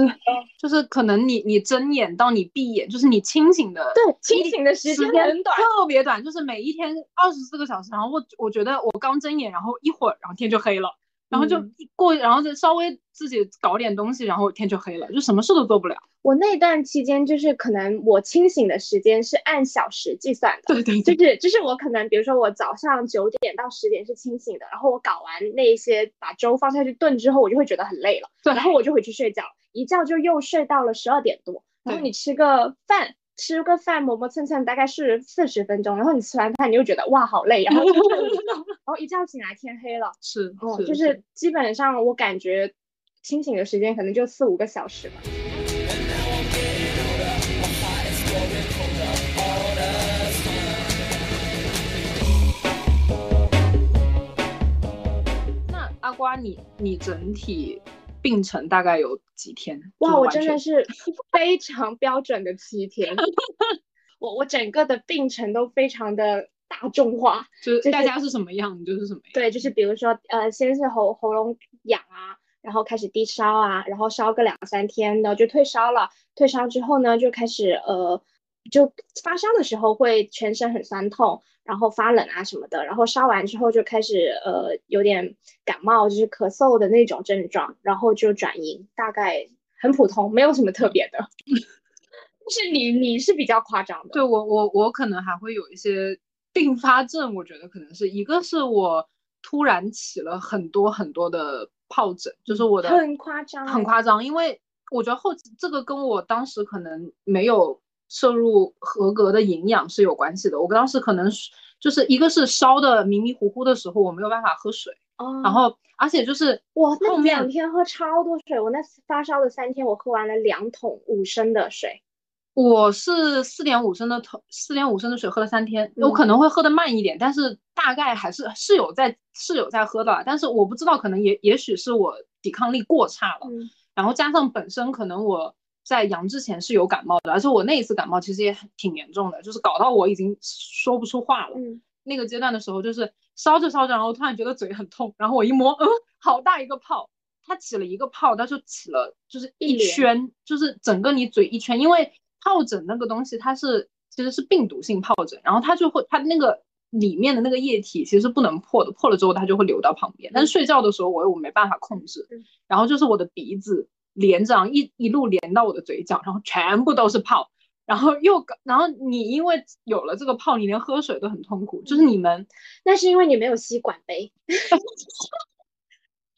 就是可能你你睁眼到你闭眼，就是你清醒的对清醒的时间很短，特别短，就是每一天二十四个小时。然后我我觉得我刚睁眼，然后一会儿，然后天就黑了。然后就过，然后就稍微自己搞点东西，然后天就黑了，就什么事都做不了。我那段期间就是可能我清醒的时间是按小时计算的，对对，就是就是我可能比如说我早上九点到十点是清醒的，然后我搞完那些把粥放下去炖之后，我就会觉得很累了，对，然后我就回去睡觉，一觉就又睡到了十二点多，然后你吃个饭。吃个饭磨磨蹭蹭大概是四十分钟，然后你吃完饭你又觉得哇好累，然后然后一觉醒来天黑了，是，哦，就是基本上我感觉清醒的时间可能就四五个小时吧。那阿瓜，你你整体？病程大概有几天？哇，我真的是 非常标准的七天。我我整个的病程都非常的大众化，就是大家是什么样，就是什么样。对，就是比如说，呃，先是喉喉咙痒啊，然后开始低烧啊，然后烧个两三天然后就退烧了。退烧之后呢，就开始呃。就发烧的时候会全身很酸痛，然后发冷啊什么的，然后烧完之后就开始呃有点感冒，就是咳嗽的那种症状，然后就转阴，大概很普通，没有什么特别的。是你你是比较夸张的，对我我我可能还会有一些并发症，我觉得可能是一个是我突然起了很多很多的疱疹，就是我的很夸张很夸张，因为我觉得后这个跟我当时可能没有。摄入合格的营养是有关系的。我当时可能是就是一个是烧的迷迷糊糊的时候，我没有办法喝水，哦，然后而且就是哇，那两天喝超多水，我那发烧的三天，我喝完了两桶五升的水。我是四点五升的桶，四点五升的水喝了三天，我嗯。可能会喝的慢一点，但是大概还是是有在是有在喝的，但是我不知道，可能也也许是我抵抗力过差了，嗯。然后加上本身可能我在阳之前是有感冒的，而且我那一次感冒其实也很挺严重的，就是搞到我已经说不出话了。嗯，那个阶段的时候，就是烧着烧着，然后突然觉得嘴很痛，然后我一摸，嗯，好大一个泡，它起了一个泡，它就起了就是一圈，就是整个你嘴一圈，因为疱疹那个东西它是其实是病毒性疱疹，然后它就会它那个里面的那个液体其实是不能破的，破了之后它就会流到旁边，但是睡觉的时候我又没办法控制嗯，然后就是我的鼻子连着，一一路连到我的嘴角，然后全部都是泡。然后又搞，然后你因为有了这个泡，你连喝水都很痛苦。就是你们那是因为你没有吸管杯。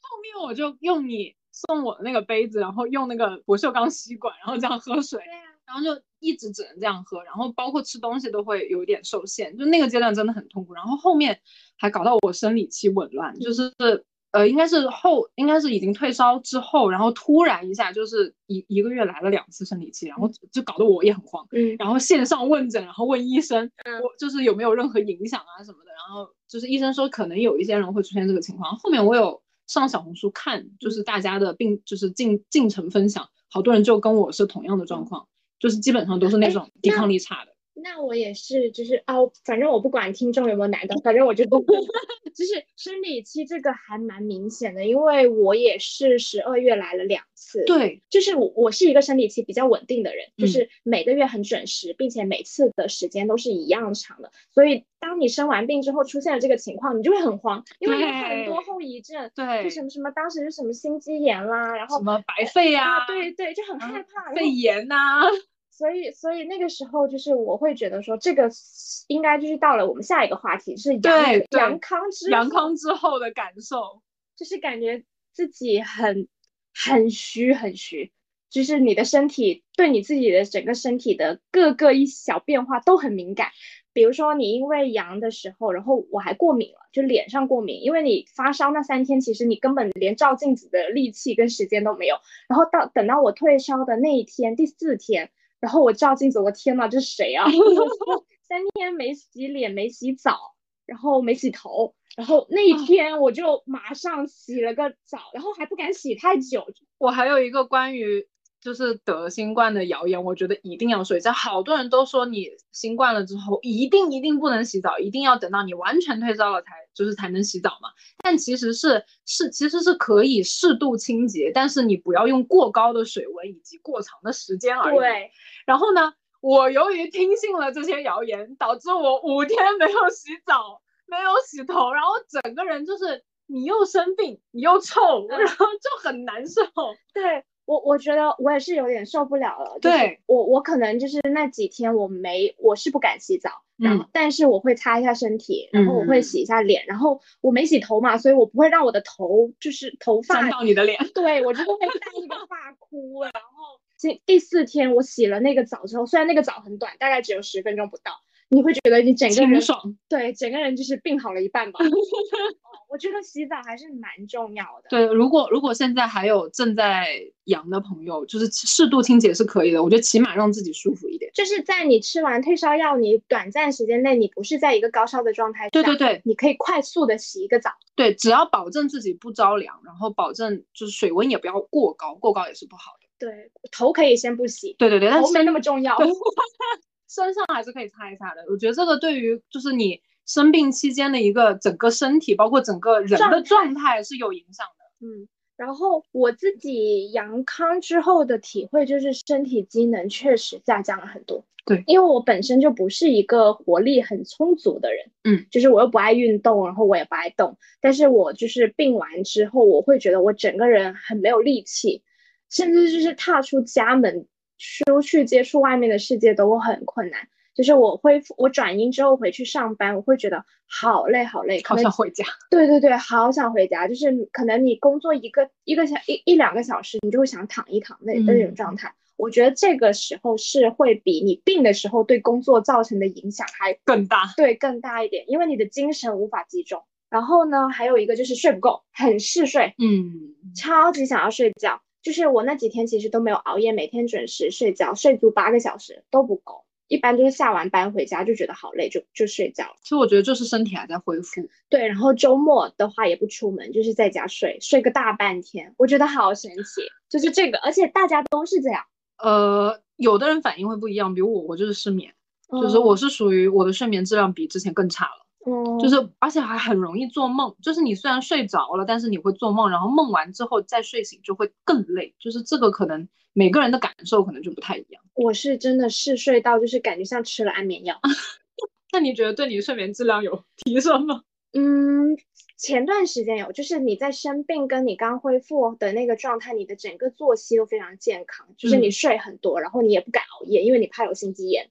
后面我就用你送我的那个杯子，然后用那个不锈钢吸管，然后这样喝水，啊，然后就一直只能这样喝，然后包括吃东西都会有点受限，就那个阶段真的很痛苦。然后后面还搞到我生理期紊乱，就是呃应该是后应该是已经退烧之后，然后突然一下就是一一个月来了两次生理期，然后就搞得我也很慌。嗯然后线上问诊，然后问医生，嗯我就是有没有任何影响啊什么的。然后就是医生说可能有一些人会出现这个情况。后面我有上小红书看，就是大家的病就是进进程分享，好多人就跟我是同样的状况，就是基本上都是那哎种抵抗力差的。那我也是，就是哦，反正我不管听众有没有男的，反正我就 就是生理期这个还蛮明显的，因为我也是十二月来了两次。。对，就是我我是一个生理期比较稳定的人，就嗯是每个月很准时，并且每次的时间都是一样长的。所以当你生完病之后出现了这个情况，你就会很慌，因为有很多后遗症，对就什么什么当时是什么心肌炎啦，然后什么白肺啊，啊，对对，就很害怕，然肺炎呐、所以，所以那个时候就是我会觉得说，这个应该就是到了我们下一个话题，是阳阳康之后阳康之后的感受。就是感觉自己很很虚很虚，就是你的身体对你自己的整个身体的各个一小变化都很敏感。比如说你因为阳的时候，然后我还过敏了，就脸上过敏，因为你发烧那三天，其实你根本连照镜子的力气跟时间都没有。然后到等到我退烧的那一天，第四天，然后我照镜子，我天呐，这是谁啊？三天没洗脸，没洗澡，然后没洗头，然后那一啊天我就马上洗了个澡，然后还不敢洗太久。我还有一个关于就是得新冠的谣言，我觉得一定要睡觉。好多人都说你新冠了之后一定一定不能洗澡，一定要等到你完全退烧了才就是才能洗澡嘛。但其实是是其实是可以适度清洁，但是你不要用过高的水温以及过长的时间而已。对，然后呢，我由于听信了这些谣言，导致我五天没有洗澡，没有洗头，然后整个人就是你又生病，你又臭，嗯然后就很难受。对我我觉得我也是有点受不了了。就是对我我可能就是那几天我没我是不敢洗澡，然后但是我会擦一下身体，然后我会嗯洗一下脸，然后我没洗头嘛，所以我不会让我的头就是头发沾到你的脸，对我就会带一个发箍，然后第第四天我洗了那个澡之后，虽然那个澡很短，大概只有十分钟不到，你会觉得你整个人清爽。对整个人就是病好了一半吧。哦我觉得洗澡还是蛮重要的。对，如果如果现在还有正在阳的朋友，就是适度清洁是可以的，我觉得起码让自己舒服一点。就是在你吃完退烧药，你短暂时间内你不是在一个高烧的状态下，对对对你可以快速的洗一个澡。对，只要保证自己不着凉，然后保证就是水温也不要过高，过高也是不好的。对，头可以先不洗，对对对，但头没那么重要。对身上还是可以擦一擦的。我觉得这个对于就是你生病期间的一个整个身体，包括整个人的状态是有影响的。嗯，然后我自己阳康之后的体会就是身体机能确实下降了很多。对因为我本身就不是一个活力很充足的人，嗯，就是我又不爱运动，然后我也不爱动，但是我就是病完之后，我会觉得我整个人很没有力气，甚至就是踏出家门出去接触外面的世界都很困难。就是我恢复我转阴之后回去上班，我会觉得好累好累，好想回家。对对对，好想回家，就是可能你工作一个一个小一一两个小时，你就会想躺一躺那的那种嗯状态。我觉得这个时候是会比你病的时候对工作造成的影响还更大，对更大一点，因为你的精神无法集中。然后呢，还有一个就是睡不够，很嗜睡，嗯，超级想要睡觉。就是我那几天其实都没有熬夜，每天准时睡觉，睡足八个小时都不够。一般就是下完班回家就觉得好累，就就睡觉。其实我觉得就是身体还在恢复。对，然后周末的话也不出门，就是在家睡，睡个大半天，我觉得好神奇。就是这个，而且大家都是这样。呃，有的人反应会不一样，比如我，我就是失眠，就是我是属于我的睡眠质量比之前更差了。嗯，就是而且还很容易做梦，就是你虽然睡着了，但是你会做梦，然后梦完之后再睡醒就会更累，就是这个可能每个人的感受可能就不太一样。我是真的嗜睡到就是感觉像吃了安眠药。那你觉得对你睡眠质量有提升吗？嗯，前段时间有，就是你在生病跟你刚恢复的那个状态，你的整个作息都非常健康，就是你睡很多，然后你也不敢熬夜，因为你怕有心肌炎。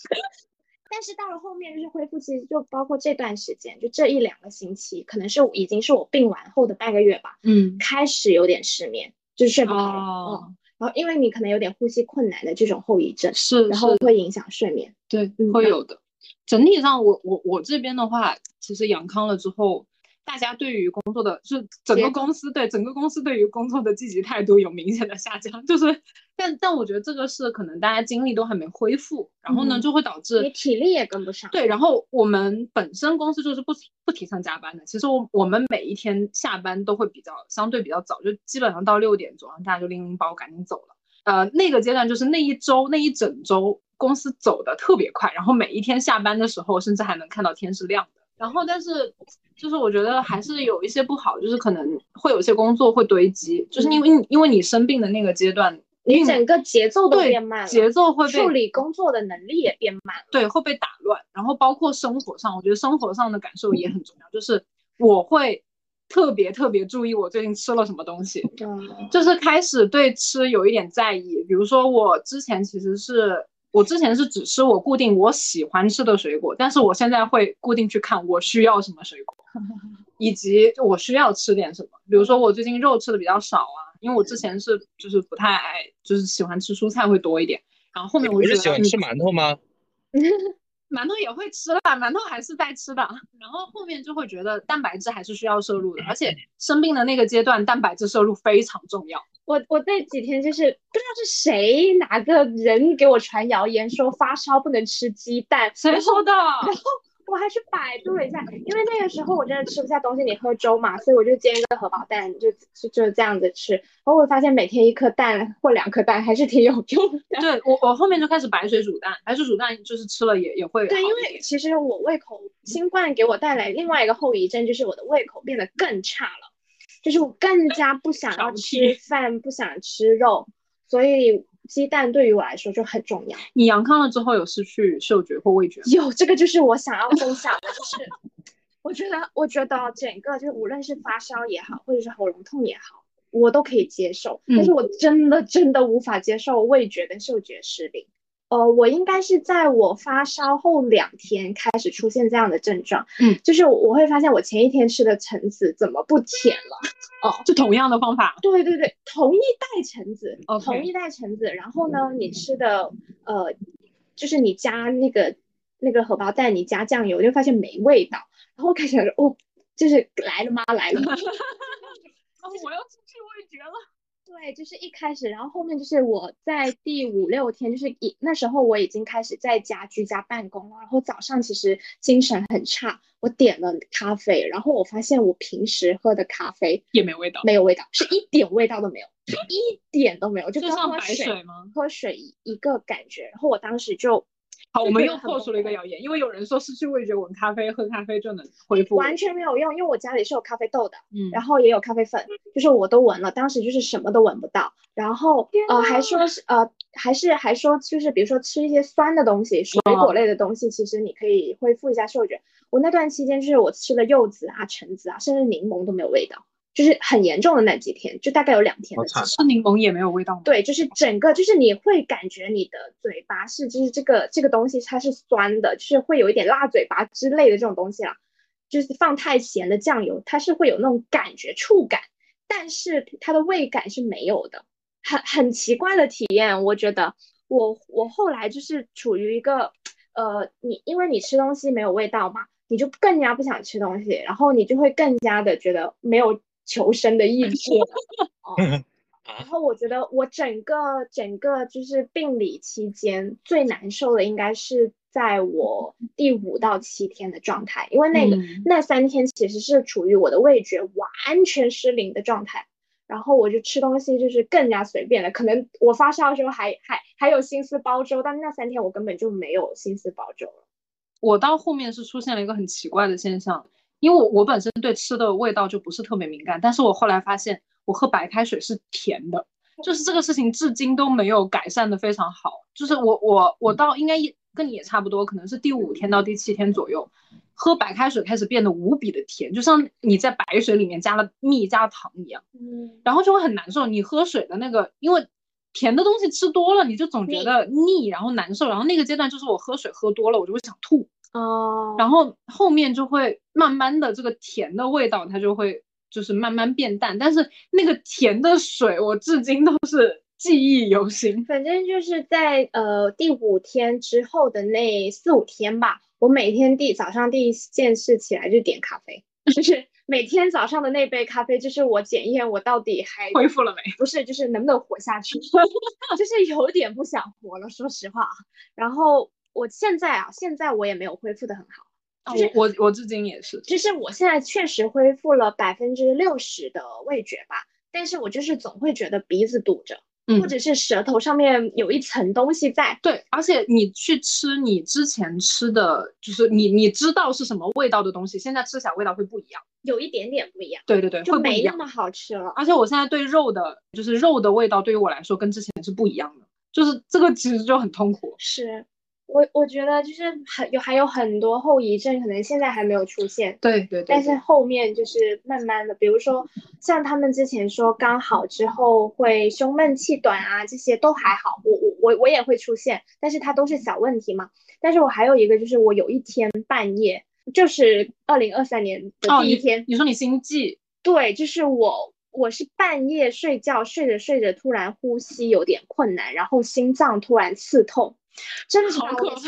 但是到了后面就是恢复，期就包括这段时间，就这一两个星期，可能是已经是我病完后的半个月吧，嗯，开始有点失眠，就是睡不好，哦嗯，然后因为你可能有点呼吸困难的这种后遗症，是，然后会影响睡眠。对嗯，会有的。整体上，我我我这边的话，其实阳康了之后，大家对于工作的，就是整个公司对整个公司对于工作的积极态度有明显的下降，就是，但但我觉得这个是可能大家精力都还没恢复，然后呢嗯就会导致你体力也跟不上。对，然后我们本身公司就是不不提倡加班的。其实我我们每一天下班都会比较相对比较早，就基本上到六点钟，大家就拎拎包赶紧走了。呃，那个阶段就是那一周那一整周公司走的特别快，然后每一天下班的时候，甚至还能看到天是亮的。然后，但是就是我觉得还是有一些不好，就是可能会有些工作会堆积，就是因为你因为你生病的那个阶段，运你整个节奏都对变慢了，节奏会被处理工作的能力也变慢了。对，会被打乱。然后包括生活上，我觉得生活上的感受也很重要，就是我会特别特别注意我最近吃了什么东西，嗯就是开始对吃有一点在意。比如说我之前其实是。我之前是只吃我固定我喜欢吃的水果，但是我现在会固定去看我需要什么水果，以及我需要吃点什么。比如说我最近肉吃的比较少啊，因为我之前是就是不太爱，就是喜欢吃蔬菜会多一点。然后后面我不就是觉得嗯喜欢吃馒头吗？馒头也会吃啦，馒头还是在吃的。然后后面就会觉得蛋白质还是需要摄入的，而且生病的那个阶段，蛋白质摄入非常重要。我我那几天就是不知道是谁哪个人给我传谣言说发烧不能吃鸡蛋，谁说的？我还去百度了一下，因为那个时候我真的吃不下东西，你喝粥嘛，所以我就煎一个荷包蛋，就就就这样子吃。然后我发现每天一颗蛋或两颗蛋还是挺有用的。对我我后面就开始白水煮蛋，白水煮蛋就是吃了也也会对，因为其实我胃口，新冠给我带来另外一个后遗症，就是我的胃口变得更差了，就是我更加不想要吃饭，不想吃肉，所以鸡蛋对于我来说就很重要。你阳康了之后有失去嗅觉或味觉吗？有这个就是我想要分享的，就是我觉得，我觉得整个就是无论是发烧也好，或者是喉咙痛也好，我都可以接受，嗯但是我真的真的无法接受味觉跟嗅觉失灵。呃，我应该是在我发烧后两天开始出现这样的症状，嗯，就是我会发现我前一天吃的橙子怎么不甜了？哦，就同样的方法，对对对，同一袋橙子同一袋橙子，然后呢，你吃的呃，就是你加那个那个荷包蛋，你加酱油，就发现没味道，然后开始哦，就是来了吗？来了吗？哦，我要失去味觉了。对，就是一开始，然后后面就是我在第五六天，就是已那时候我已经开始在家居家办公了，然后早上其实精神很差，我点了咖啡，然后我发现我平时喝的咖啡也没味道，没有味道，是一点味道都没有，是一点都没有，就跟就像白喝水水吗？喝水一一个感觉。然后我当时就好，我们又破除了一个谣言，因为有人说失去味觉闻咖啡喝咖啡就能恢复。完全没有用，因为我家里是有咖啡豆的，嗯，然后也有咖啡粉，就是我都闻了，当时就是什么都闻不到，然后呃还说是呃还是还说就是比如说吃一些酸的东西，水果类的东西，其实你可以恢复一下嗅觉。我那段期间就是我吃了柚子啊、橙子啊，甚至柠檬都没有味道，就是很严重的那几天，就大概有两天的时间。吃柠檬也没有味道吗？对，就是整个就是你会感觉你的嘴巴是就是这个这个东西它是酸的，就是会有一点辣嘴巴之类的这种东西啦。就是放太咸的酱油，它是会有那种感觉触感，但是它的味感是没有的。很很奇怪的体验。我觉得我我后来就是处于一个呃，你因为你吃东西没有味道嘛，你就更加不想吃东西，然后你就会更加的觉得没有求生的意志。哦，然后我觉得我整个整个就是病理期间最难受的应该是在我第五到七天的状态，因为那个、嗯那三天其实是处于我的味觉完全失灵的状态，然后我就吃东西就是更加随便了。可能我发烧的时候还还还有心思煲粥，但那三天我根本就没有心思煲粥了。我到后面是出现了一个很奇怪的现象，因为我我本身对吃的味道就不是特别敏感，但是我后来发现我喝白开水是甜的，就是这个事情至今都没有改善的非常好。就是我我我到应该也跟你也差不多，可能是第五天到第七天左右，喝白开水开始变得无比的甜，就像你在白水里面加了蜜加糖一样，嗯，然后就会很难受。你喝水的那个，因为甜的东西吃多了，你就总觉得腻，然后难受。然后那个阶段就是我喝水喝多了，我就会想吐。哦，然后后面就会慢慢的这个甜的味道，它就会就是慢慢变淡，但是那个甜的水，我至今都是记忆犹新。反正就是在呃第五天之后的那四五天吧，我每天第早上第一件事起来就点咖啡，就是每天早上的那杯咖啡，就是我检验我到底还恢复了没？不是，就是能不能活下去，就是有点不想活了，说实话啊。然后我现在啊，现在我也没有恢复的很好，啊就是我我我至今也是，就是我现在确实恢复了百分之六十的味觉吧，但是我就是总会觉得鼻子堵着，嗯或者是舌头上面有一层东西在。对，而且你去吃你之前吃的，就是你你知道是什么味道的东西，现在吃起来味道会不一样。有一点点不一样，对对对，就。没那么好吃了。而且我现在对肉的，就是肉的味道，对于我来说跟之前是不一样的，就是这个其实就很痛苦。是我我觉得就是很有还有很多后遗症，可能现在还没有出现，对对对，但是后面就是慢慢的，比如说像他们之前说刚好之后会胸闷气短啊，这些都还好，我我我我也会出现，但是它都是小问题嘛。但是我还有一个就是我有一天半夜，就是二零二三年的第一天，你说你心悸，对，就是我我是半夜睡觉，睡着睡着突然呼吸有点困难，然后心脏突然刺痛，真的是好可怕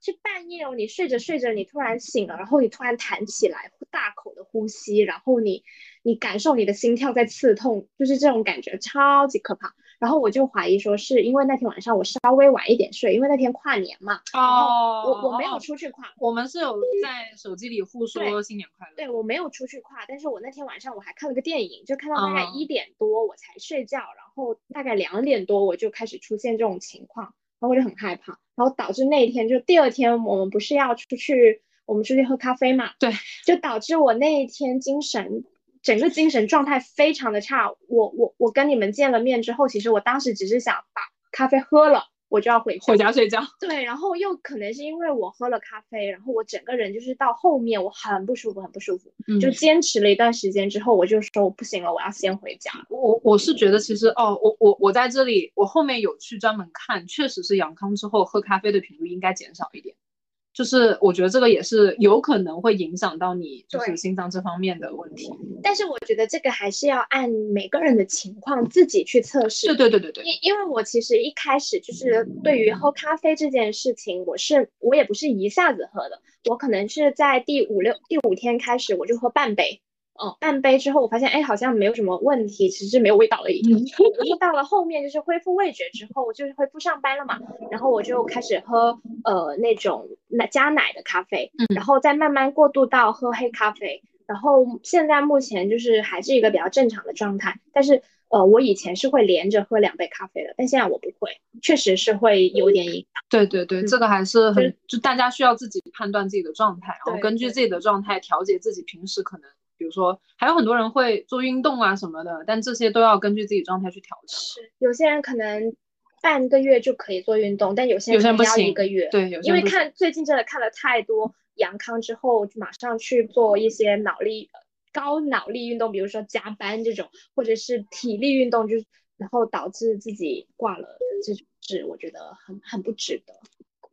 是半夜哦，你睡着睡着，你突然醒了，然后你突然弹起来，大口的呼吸，然后你你感受你的心跳在刺痛，就是这种感觉，超级可怕。然后我就怀疑说，是因为那天晚上我稍微晚一点睡，因为那天跨年嘛，哦我我没有哦出去跨，我们是有在手机里互说新年快乐。对我没有出去跨，但是我那天晚上我还看了个电影，就看到大概嗯一点多我才睡觉，然后大概两点多我就开始出现这种情况，然后我就很害怕，然后导致那一天就第二天我们不是要出去，我们出去喝咖啡嘛，对，就导致我那一天精神整个精神状态非常的差。我我我跟你们见了面之后，其实我当时只是想把咖啡喝了，我就要回回家睡觉。对，然后又可能是因为我喝了咖啡，然后我整个人就是到后面我很不舒服，很不舒服，嗯就坚持了一段时间之后，我就说我不行了，我要先回家。我我是觉得其实哦，我我我在这里，我后面有去专门看，确实是阳康之后喝咖啡的频率应该减少一点。就是我觉得这个也是有可能会影响到你就是心脏这方面的问题。但是我觉得这个还是要按每个人的情况自己去测试。对对对对对，因因为我其实一开始就是对于喝咖啡这件事情，我是我也不是一下子喝的，我可能是在第五六第五天开始我就喝半杯，嗯，半杯之后我发现哎好像没有什么问题，只是没有味道而已。嗯然后到了后面就是恢复味觉之后，就是恢复上班了嘛，然后我就开始喝呃那种奶加奶的咖啡，嗯然后再慢慢过渡到喝黑咖啡，然后现在目前就是还是一个比较正常的状态，但是呃我以前是会连着喝两杯咖啡的，但现在我不会，确实是会有点影响。对对对，嗯这个还是就是很就大家需要自己判断自己的状态，然后根据自己的状态调节自己平时可能，比如说还有很多人会做运动啊什么的，但这些都要根据自己状态去调整。是有些人可能半个月就可以做运动，但有些有些人不人可能要一行个月。对，有些因为看最近真的看了太多阳康之后，就马上去做一些脑力高脑力运动，比如说加班这种，或者是体力运动，就是然后导致自己挂了这种事，我觉得很很不值得。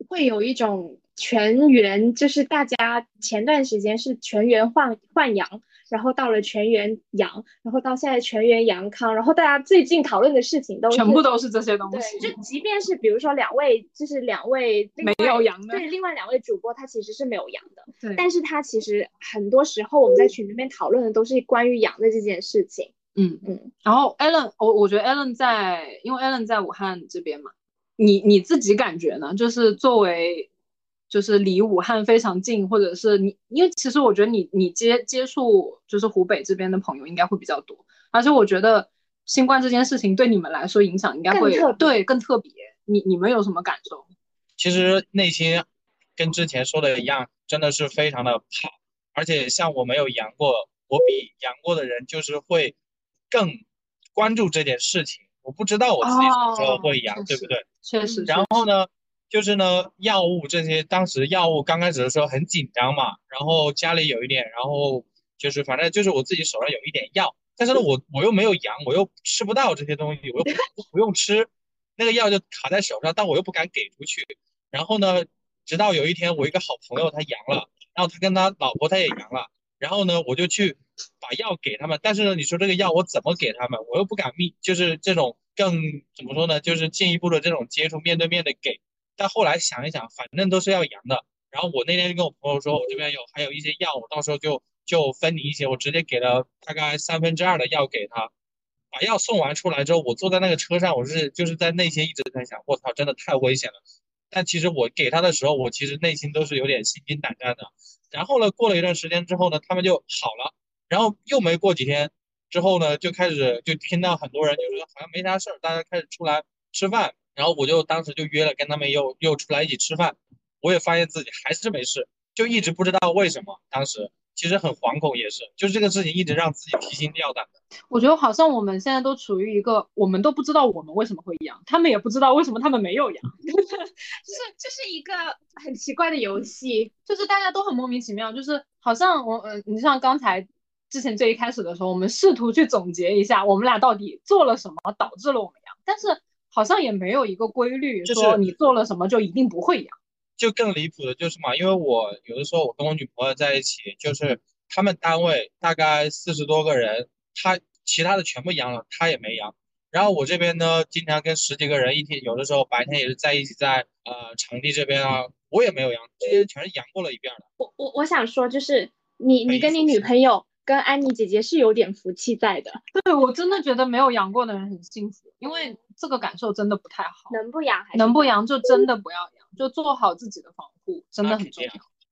会有一种全员，就是大家前段时间是全员换换阳，然后到了全员阳，然后到现在全员阳康，然后大家最近讨论的事情都全部都是这些东西。对，就即便是比如说两位，就是两位没有阳的，对，另外两位主播他其实是没有阳的，对，但是他其实很多时候我们在群里面讨论的都是关于阳的这件事情。嗯嗯。然后 Allen，我我觉得 Allen 在，因为 Allen 在武汉这边嘛，你你自己感觉呢？就是作为。就是离武汉非常近，或者是你，因为其实我觉得你你接接触就是湖北这边的朋友应该会比较多，而且我觉得新冠这件事情对你们来说影响应该会对更特别。你你们有什么感受？其实内心跟之前说的一样，真的是非常的怕，而且像我没有阳过，我比阳过的人就是会更关注这件事情。我不知道我自己什么时候会阳，对不对？确实。然后呢？就是呢，药物这些，当时药物刚开始的时候很紧张嘛，然后家里有一点，然后就是反正就是我自己手上有一点药，但是呢，我我又没有阳，我又吃不到这些东西，我又不不用吃，那个药就卡在手上，但我又不敢给出去。然后呢，直到有一天我一个好朋友他阳了，然后他跟他老婆他也阳了，然后呢，我就去把药给他们，但是呢，你说这个药我怎么给他们，我又不敢密，就是这种更怎么说呢，就是进一步的这种接触，面对面的给。但后来想一想，反正都是要阳的。然后我那天就跟我朋友说，我这边有还有一些药，我到时候就就分你一些。我直接给了大概三分之二的药给他。把药送完出来之后，我坐在那个车上，我是就是在内心一直在想，我操，真的太危险了。但其实我给他的时候，我其实内心都是有点心惊胆战的。然后呢，过了一段时间之后呢，他们就好了。然后又没过几天之后呢，就开始就听到很多人就说好像没啥事儿，大家开始出来吃饭。然后我就当时就约了跟他们又又出来一起吃饭，我也发现自己还是没事，就一直不知道为什么。当时其实很惶恐，也是，就是这个事情一直让自己提心吊胆的。我觉得好像我们现在都处于一个我们都不知道我们为什么会阳，他们也不知道为什么他们没有阳，就是这是一个很奇怪的游戏，就是大家都很莫名其妙，就是好像我嗯，你像刚才之前最一开始的时候，我们试图去总结一下我们俩到底做了什么导致了我们阳，但是。好像也没有一个规律，就是说你做了什么就一定不会阳。就更离谱的就是嘛，因为我有的时候我跟我女朋友在一起，就是他们单位大概四十多个人，他其他的全部阳了，他也没阳。然后我这边呢，经常跟十几个人一天，有的时候白天也是在一起，在呃场地这边啊，我也没有阳，这些全是阳过了一遍的。我我我想说，就是你你跟你女朋友。跟安妮姐姐是有点福气在的，对我真的觉得没有阳过的人很幸福，因为这个感受真的不太好。能不阳还能不阳就真的不要阳，就做好自己的防护，真的很重要。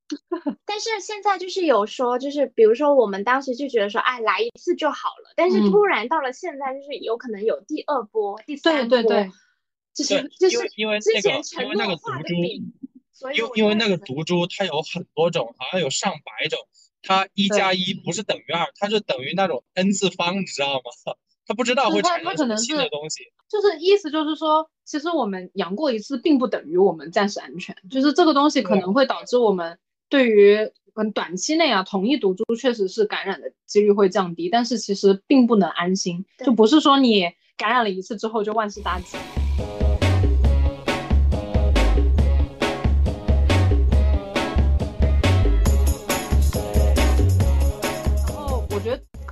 但是现在就是有说，就是比如说我们当时就觉得说，哎，来一次就好了，但是突然到了现在，就是有可能有第二波、第三波，对对对，就是就是因为之前承诺化的病，因为因为那个毒株它有很多种，好像有上百种。它一加一不是等于二，它是等于那种 n 次方，你知道吗？他不知道会产生新的东西。就是意思就是说，其实我们阳过一次，并不等于我们暂时安全。就是这个东西可能会导致我们对于嗯短期内啊，同一毒株确实是感染的几率会降低，但是其实并不能安心。就不是说你感染了一次之后就万事大吉。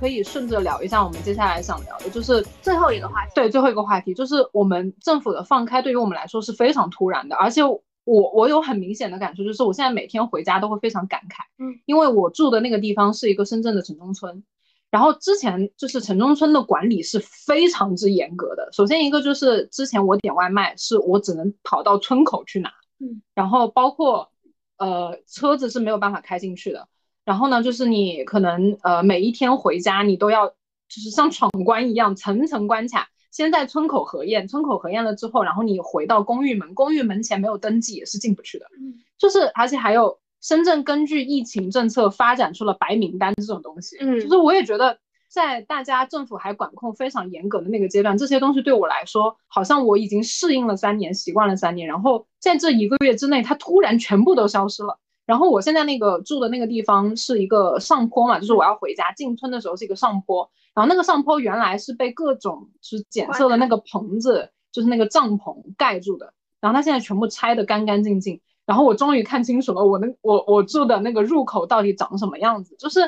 可以顺着聊一下，我们接下来想聊的就是最后一个话题。对，最后一个话题就是我们政府的放开，对于我们来说是非常突然的。而且我我有很明显的感受，就是我现在每天回家都会非常感慨。嗯，因为我住的那个地方是一个深圳的城中村，然后之前就是城中村的管理是非常之严格的。首先一个就是之前我点外卖是我只能跑到村口去拿，嗯，然后包括呃车子是没有办法开进去的。然后呢，就是你可能呃每一天回家，你都要就是像闯关一样，层层关卡。先在村口核验，村口核验了之后，然后你回到公寓门，公寓门前没有登记也是进不去的。嗯，就是而且还有深圳根据疫情政策发展出了白名单这种东西。嗯，就是我也觉得在大家政府还管控非常严格的那个阶段，这些东西对我来说，好像我已经适应了三年，习惯了三年，然后在这一个月之内，它突然全部都消失了。然后我现在那个住的那个地方是一个上坡嘛，就是我要回家进村的时候是一个上坡，然后那个上坡原来是被各种就是检测的那个棚子，就是那个帐篷盖住的，然后它现在全部拆的干干净净，然后我终于看清楚了我那我我住的那个入口到底长什么样子，就是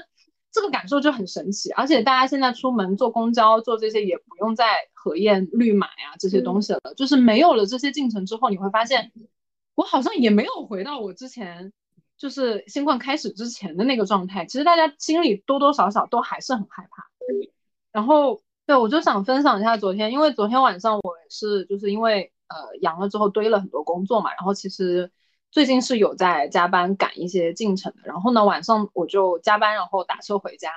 这个感受就很神奇。而且大家现在出门坐公交、坐这些也不用再核验绿码呀这些东西了，就是没有了这些进程之后，你会发现，我好像也没有回到我之前就是新冠开始之前的那个状态。其实大家心里多多少少都还是很害怕。然后，对我就想分享一下昨天，因为昨天晚上我是就是因为呃阳了之后堆了很多工作嘛，然后其实。最近是有在加班赶一些进程的，然后呢晚上我就加班，然后打车回家，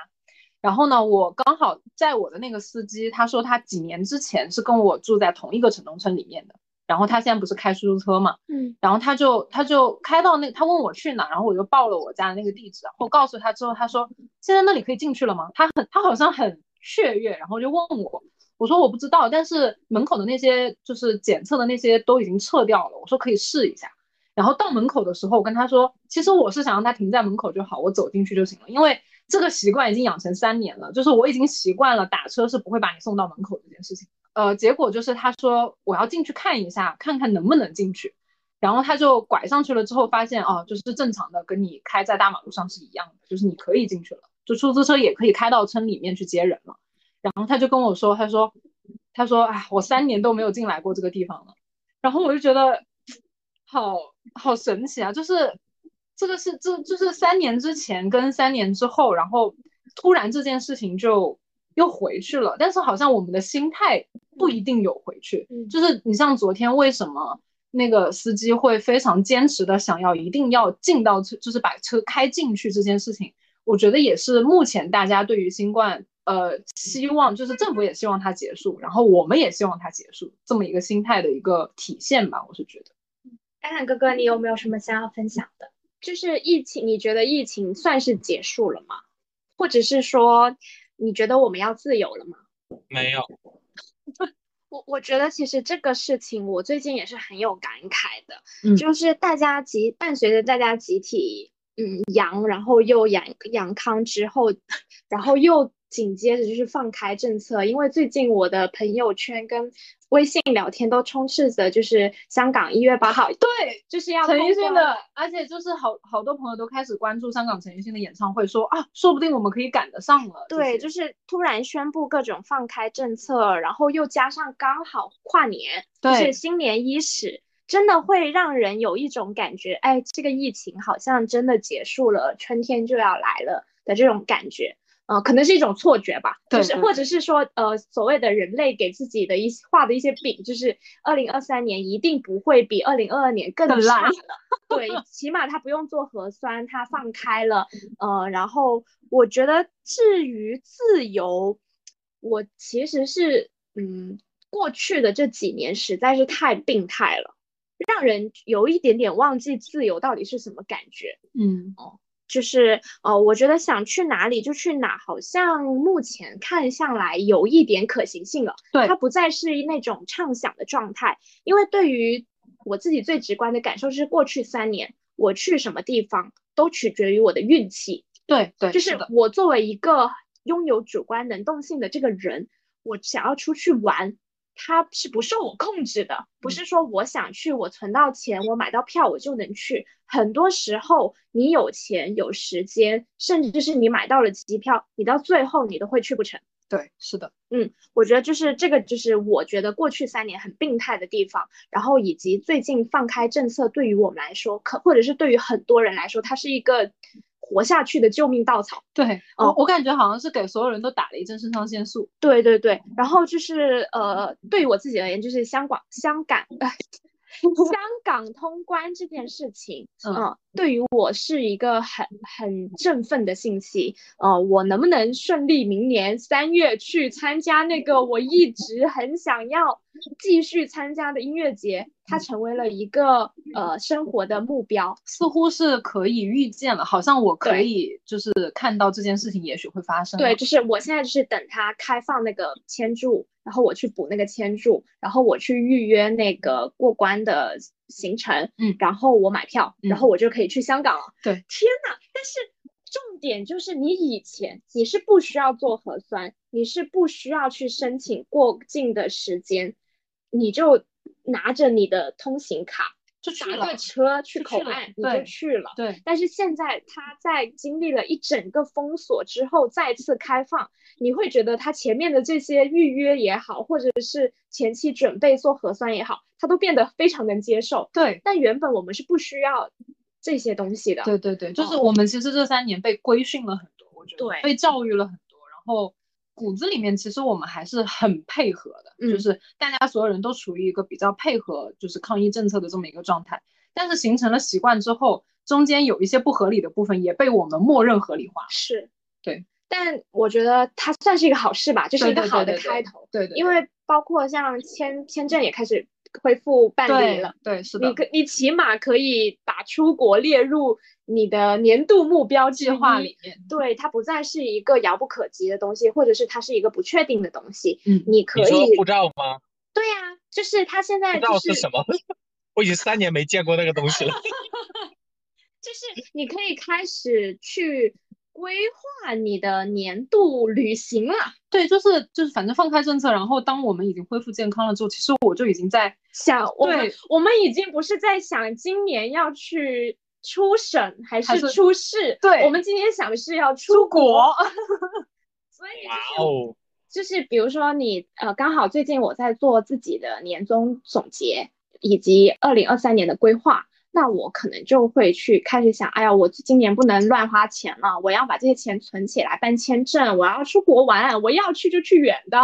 然后呢我刚好在我的那个司机，他说他几年之前是跟我住在同一个城中村里面的，然后他现在不是开出租车嘛，嗯，然后他就他就开到那，他问我去哪，然后我就报了我家的那个地址，然后告诉他之后，他说现在那里可以进去了吗？他很他好像很雀跃，然后就问我，我说我不知道，但是门口的那些就是检测的那些都已经撤掉了，我说可以试一下。然后到门口的时候，我跟他说，其实我是想让他停在门口就好，我走进去就行了。因为这个习惯已经养成三年了，就是我已经习惯了打车是不会把你送到门口这件事情。呃，结果就是他说我要进去看一下，看看能不能进去。然后他就拐上去了之后，发现哦，就是正常的，跟你开在大马路上是一样的，就是你可以进去了，就出租车也可以开到村里面去接人了。然后他就跟我说，他说，他说，哎，我三年都没有进来过这个地方了。然后我就觉得。好好神奇啊！就是这个是这就是三年之前跟三年之后，然后突然这件事情就又回去了。但是好像我们的心态不一定有回去。就是你像昨天，为什么那个司机会非常坚持的想要一定要进到车，就是把车开进去这件事情，我觉得也是目前大家对于新冠呃希望，就是政府也希望它结束，然后我们也希望它结束这么一个心态的一个体现吧。我是觉得。安安哥哥，你有没有什么想要分享的？就是疫情，你觉得疫情算是结束了吗？或者是说，你觉得我们要自由了吗？没有。我我觉得其实这个事情，我最近也是很有感慨的。嗯，就是大家集伴随着大家集体嗯阳，然后又阳阳康之后，然后又。紧接着就是放开政策，因为最近我的朋友圈跟微信聊天都充斥着，就是香港一月八号，对，就是要陈奕迅的，而且就是好好多朋友都开始关注香港陈奕迅的演唱会，说啊，说不定我们可以赶得上了。对，就是突然宣布各种放开政策，然后又加上刚好跨年，就是新年伊始，真的会让人有一种感觉，哎，这个疫情好像真的结束了，春天就要来了的这种感觉。呃，可能是一种错觉吧，就是或者是说，呃，所谓的人类给自己的一些画的一些饼，就是二零二三年一定不会比二零二二年更烂了。对，起码他不用做核酸，他放开了。呃，然后我觉得至于自由，我其实是，嗯，过去的这几年实在是太病态了，让人有一点点忘记自由到底是什么感觉。嗯，哦。就是呃，我觉得想去哪里就去哪，好像目前看下来有一点可行性了。对，它不再是那种畅想的状态。因为对于我自己最直观的感受是，过去三年我去什么地方都取决于我的运气。对对，就是我作为一个拥有主观能动性的这个人，我想要出去玩。它是不受我控制的，不是说我想去，我存到钱，我买到票，我就能去。很多时候，你有钱有时间，甚至就是你买到了机票，你到最后你都会去不成。对，是的，嗯，我觉得就是这个，就是我觉得过去三年很病态的地方，然后以及最近放开政策，对于我们来说，可或者是对于很多人来说，它是一个。活下去的救命稻草。对，我我感觉好像是给所有人都打了一针肾上腺素。对对对，然后就是呃，对于我自己而言，就是香港香港 香港通关这件事情，嗯，对于我是一个很很振奋的信息。呃，我能不能顺利明年三月去参加那个我一直很想要继续参加的音乐节？它成为了一个呃生活的目标，似乎是可以预见了，好像我可以就是看到这件事情也许会发生。对，就是我现在就是等它开放那个签注，然后我去补那个签注，然后我去预约那个过关的行程，嗯，然后我买票，然后我就可以去香港了。对，天呐，但是重点就是你以前你是不需要做核酸，你是不需要去申请过境的时间，你就。拿着你的通行卡就去了打个车去口岸你就去了。对但是现在它在经历了一整个封锁之后再次开放，你会觉得它前面的这些预约也好，或者是前期准备做核酸也好，它都变得非常能接受。对但原本我们是不需要这些东西的。对对对，就是哦我们其实这三年被规训了很多，我觉得对被教育了很多，然后骨子里面其实我们还是很配合的，就嗯是大家所有人都处于一个比较配合，就是抗疫政策的这么一个状态。但是形成了习惯之后，中间有一些不合理的部分也被我们默认合理化。是，对。但我觉得它算是一个好事吧，就是一个好的对对对对开头。对对，因为包括像签签证也开始恢复办理了。对是的你，可你起码可以把出国列入你的年度目标计计划划里面，对，它不再是一个遥不可及的东西，或者是它是一个不确定的东西。嗯你可你说以，护照吗？对呀、就是它现在护就是照是什么？我已经三年没见过那个东西了。就是你可以开始去规划你的年度旅行了。对，就是就是反正放开政策，然后当我们已经恢复健康了之后，其实我就已经在想我们我们已经不是在想今年要去出省还还是是出市，对我们今天想的是要出出国。所以哇就是哦，就是比如说你呃，刚好最近我在做自己的年终总结以及二零二三年的规划，那我可能就会去开始想，哎呀，我今年不能乱花钱了，我要把这些钱存起来办签证，我要出国玩，我要去就去远的，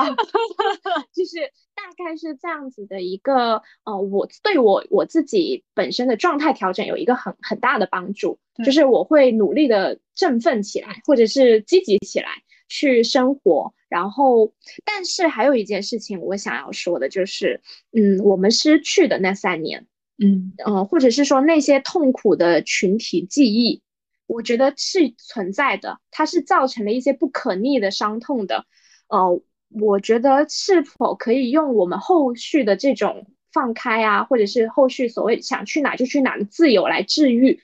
就是大概是这样子的一个呃，我对我我自己本身的状态调整有一个很很大的帮助，就。是我会努力的振奋起来，或者是积极起来。去生活，然后，但是还有一件事情我想要说的就是，嗯，我们失去的那三年，嗯，呃，或者是说那些痛苦的群体记忆，我觉得是存在的，它是造成了一些不可逆的伤痛的，呃，我觉得是否可以用我们后续的这种放开啊，或者是后续所谓想去哪就去哪的自由来治愈，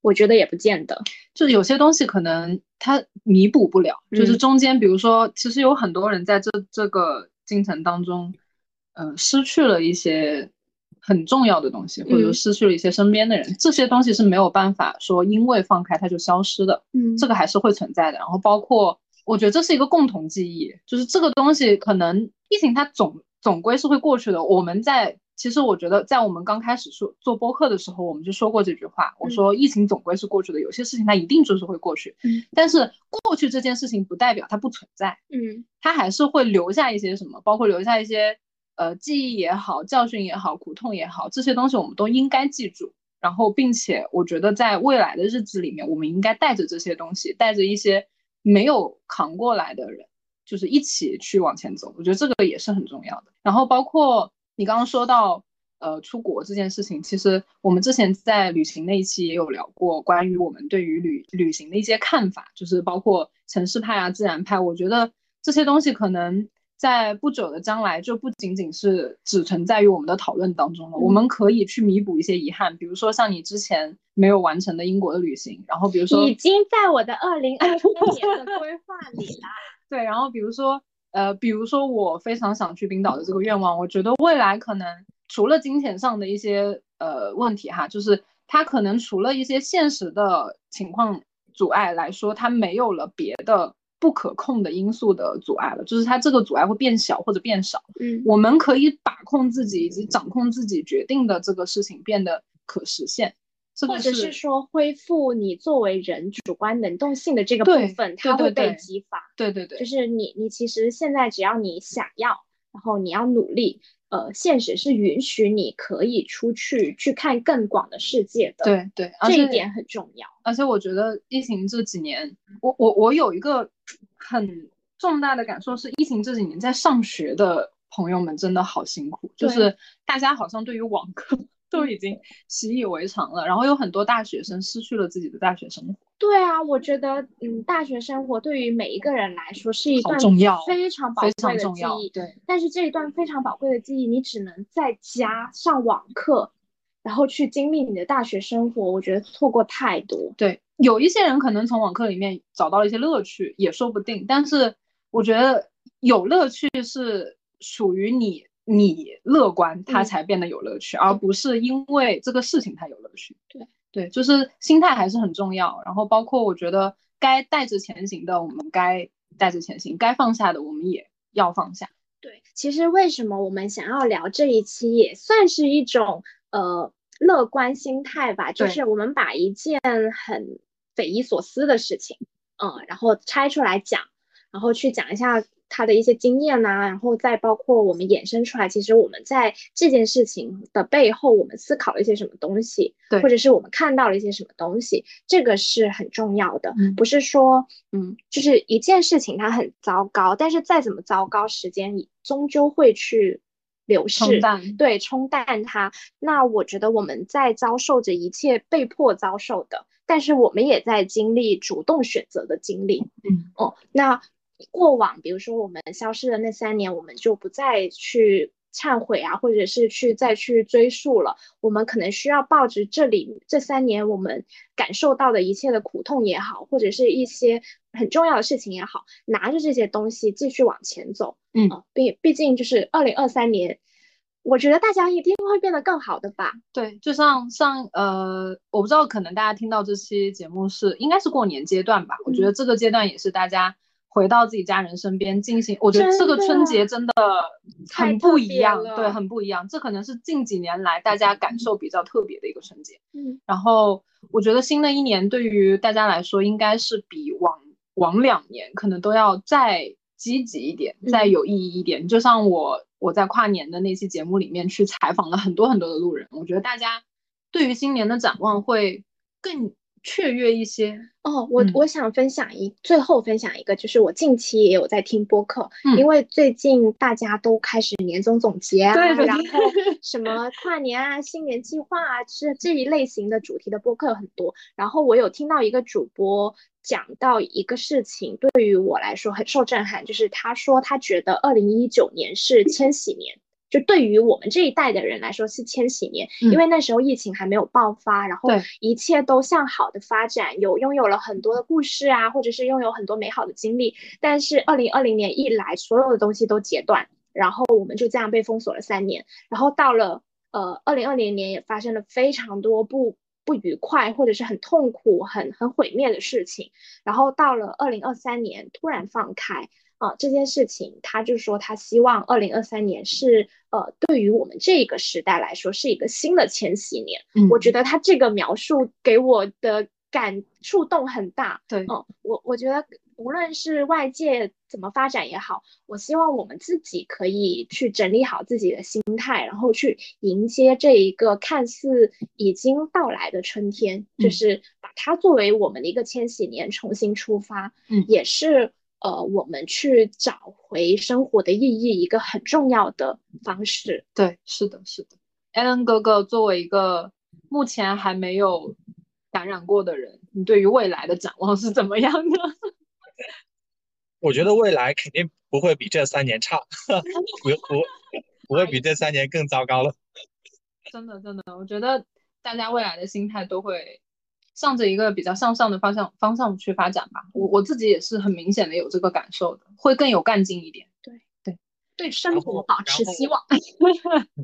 我觉得也不见得。就是有些东西可能它弥补不了，就是嗯。中间，比如说，其实有很多人在这这个进程当中，呃，失去了一些很重要的东西，或者失去了一些身边的人，这些东西是没有办法说因为放开它就消失的，嗯。这个还是会存在的。然后包括，我觉得这是一个共同记忆，就是这个东西可能疫情它总总归是会过去的。我们在其实我觉得在我们刚开始说做播客的时候，我们就说过这句话，我嗯。说疫情总归是过去的，有些事情它一定就是会过去，嗯。但是过去这件事情不代表它不存在，嗯。它还是会留下一些什么，包括留下一些呃记忆也好、教训也好、苦痛也好，这些东西我们都应该记住。然后，并且我觉得在未来的日子里面，我们应该带着这些东西，带着一些没有扛过来的人，就是一起去往前走。我觉得这个也是很重要的。然后，包括你刚刚说到呃出国这件事情，其实我们之前在旅行那一期也有聊过关于我们对于旅旅行的一些看法，就是包括城市派啊、自然派。我觉得这些东西可能在不久的将来就不仅仅是只存在于我们的讨论当中了，我们可以去弥补一些遗憾，比如说像你之前没有完成的英国的旅行，然后比如说已经在我的二零二三年的规划里啦。对，然后比如说，呃，比如说我非常想去冰岛的这个愿望，我觉得未来可能除了金钱上的一些呃问题哈，就是它可能除了一些现实的情况阻碍来说，它没有了别的不可控的因素的阻碍了，就是它这个阻碍会变小或者变少，嗯。我们可以把控自己以及掌控自己决定的这个事情变得可实现，这个或者是说恢复你作为人主观能动性的这个部分，它会被对激发。对对对，就是你你其实现在只要你想要，然后你要努力，呃，现实是允许你可以出去去看更广的世界的。，对对，这一点很重要。而且我觉得疫情这几年，我我我有一个很重大的感受是，疫情这几年在上学的朋友们真的好辛苦，就是大家好像对于网课 都已经习以为常了，然后有很多大学生失去了自己的大学生活。对啊，我觉得嗯，大学生活对于每一个人来说是一好段重要非常宝贵的记常重要忆。对，但是这一段非常宝贵的记忆，你只能在家上网课，然后去经历你的大学生活，我觉得错过太多。对，有一些人可能从网课里面找到了一些乐趣，也说不定。但是我觉得有乐趣是属于你你乐观，它才变得有乐趣，而不是因为这个事情它有乐趣。对对，就是心态还是很重要。然后包括我觉得该带着前行的，我们该带着前行；该放下的，我们也要放下。对，其实为什么我们想要聊这一期，也算是一种呃乐观心态吧，就是我们把一件很匪夷所思的事情，嗯，然后拆出来讲，然后去讲一下。他的一些经验呐，然后再包括我们衍生出来，其实我们在这件事情的背后，我们思考了一些什么东西，对，或者是我们看到了一些什么东西，这个是很重要的。不是说，嗯，就是一件事情它很糟糕，但是再怎么糟糕，时间终究会去流逝，对，冲淡它。那我觉得我们在遭受着一切被迫遭受的，但是我们也在经历主动选择的经历。嗯，哦，那。过往，比如说我们消失的那三年，我们就不再去忏悔啊，或者是去再去追溯了。我们可能需要抱着这里这三年我们感受到的一切的苦痛也好，或者是一些很重要的事情也好，拿着这些东西继续往前走。嗯，毕毕竟就是二零二三年，我觉得大家一定会变得更好的吧。对，就像上呃，我不知道，可能大家听到这期节目是应该是过年阶段吧？我觉得这个阶段也是大家。回到自己家人身边进行，我觉得这个春节真的很不一样，对，很不一样。这可能是近几年来大家感受比较特别的一个春节。嗯，然后我觉得新的一年对于大家来说，应该是比往往两年可能都要再积极一点，再有意义一点。就像我我在跨年的那期节目里面去采访了很多很多的路人，我觉得大家对于新年的展望会更。雀跃一些哦，我我想分享一最后分享一个，就是我近期也有在听播客，因为最近大家都开始年终总结啊，然后 什么跨年啊、新年计划啊，这这一类型的主题的播客很多。然后我有听到一个主播讲到一个事情，对于我来说很受震撼，就是他说他觉得二零一九年是千禧年。就对于我们这一代的人来说是千禧年，因为那时候疫情还没有爆发，然后一切都向好的发展，有拥有了很多的故事啊，或者是拥有很多美好的经历。但是二零二零年一来，所有的东西都截断，然后我们就这样被封锁了三年。然后到了呃二零二零年，也发生了非常多不不愉快或者是很痛苦、很很毁灭的事情。然后到了二零二三年，突然放开。啊，这件事情，他就说他希望二零二三年是呃，对于我们这个时代来说是一个新的千禧年。嗯，我觉得他这个描述给我的感触动很大。对，嗯，我我觉得无论是外界怎么发展也好，我希望我们自己可以去整理好自己的心态，然后去迎接这一个看似已经到来的春天，就是把它作为我们的一个千禧年重新出发。嗯，也是。呃，我们去找回生活的意义，一个很重要的方式。对，是的，是的。Allen 哥哥，作为一个目前还没有感染过的人，你对于未来的展望是怎么样的？我觉得未来肯定不会比这三年差，不不不会比这三年更糟糕了。真的，真的，我觉得大家未来的心态都会。向着一个比较向上的方向方向去发展吧，我我自己也是很明显的有这个感受的，会更有干劲一点。对对对，生活保持希望。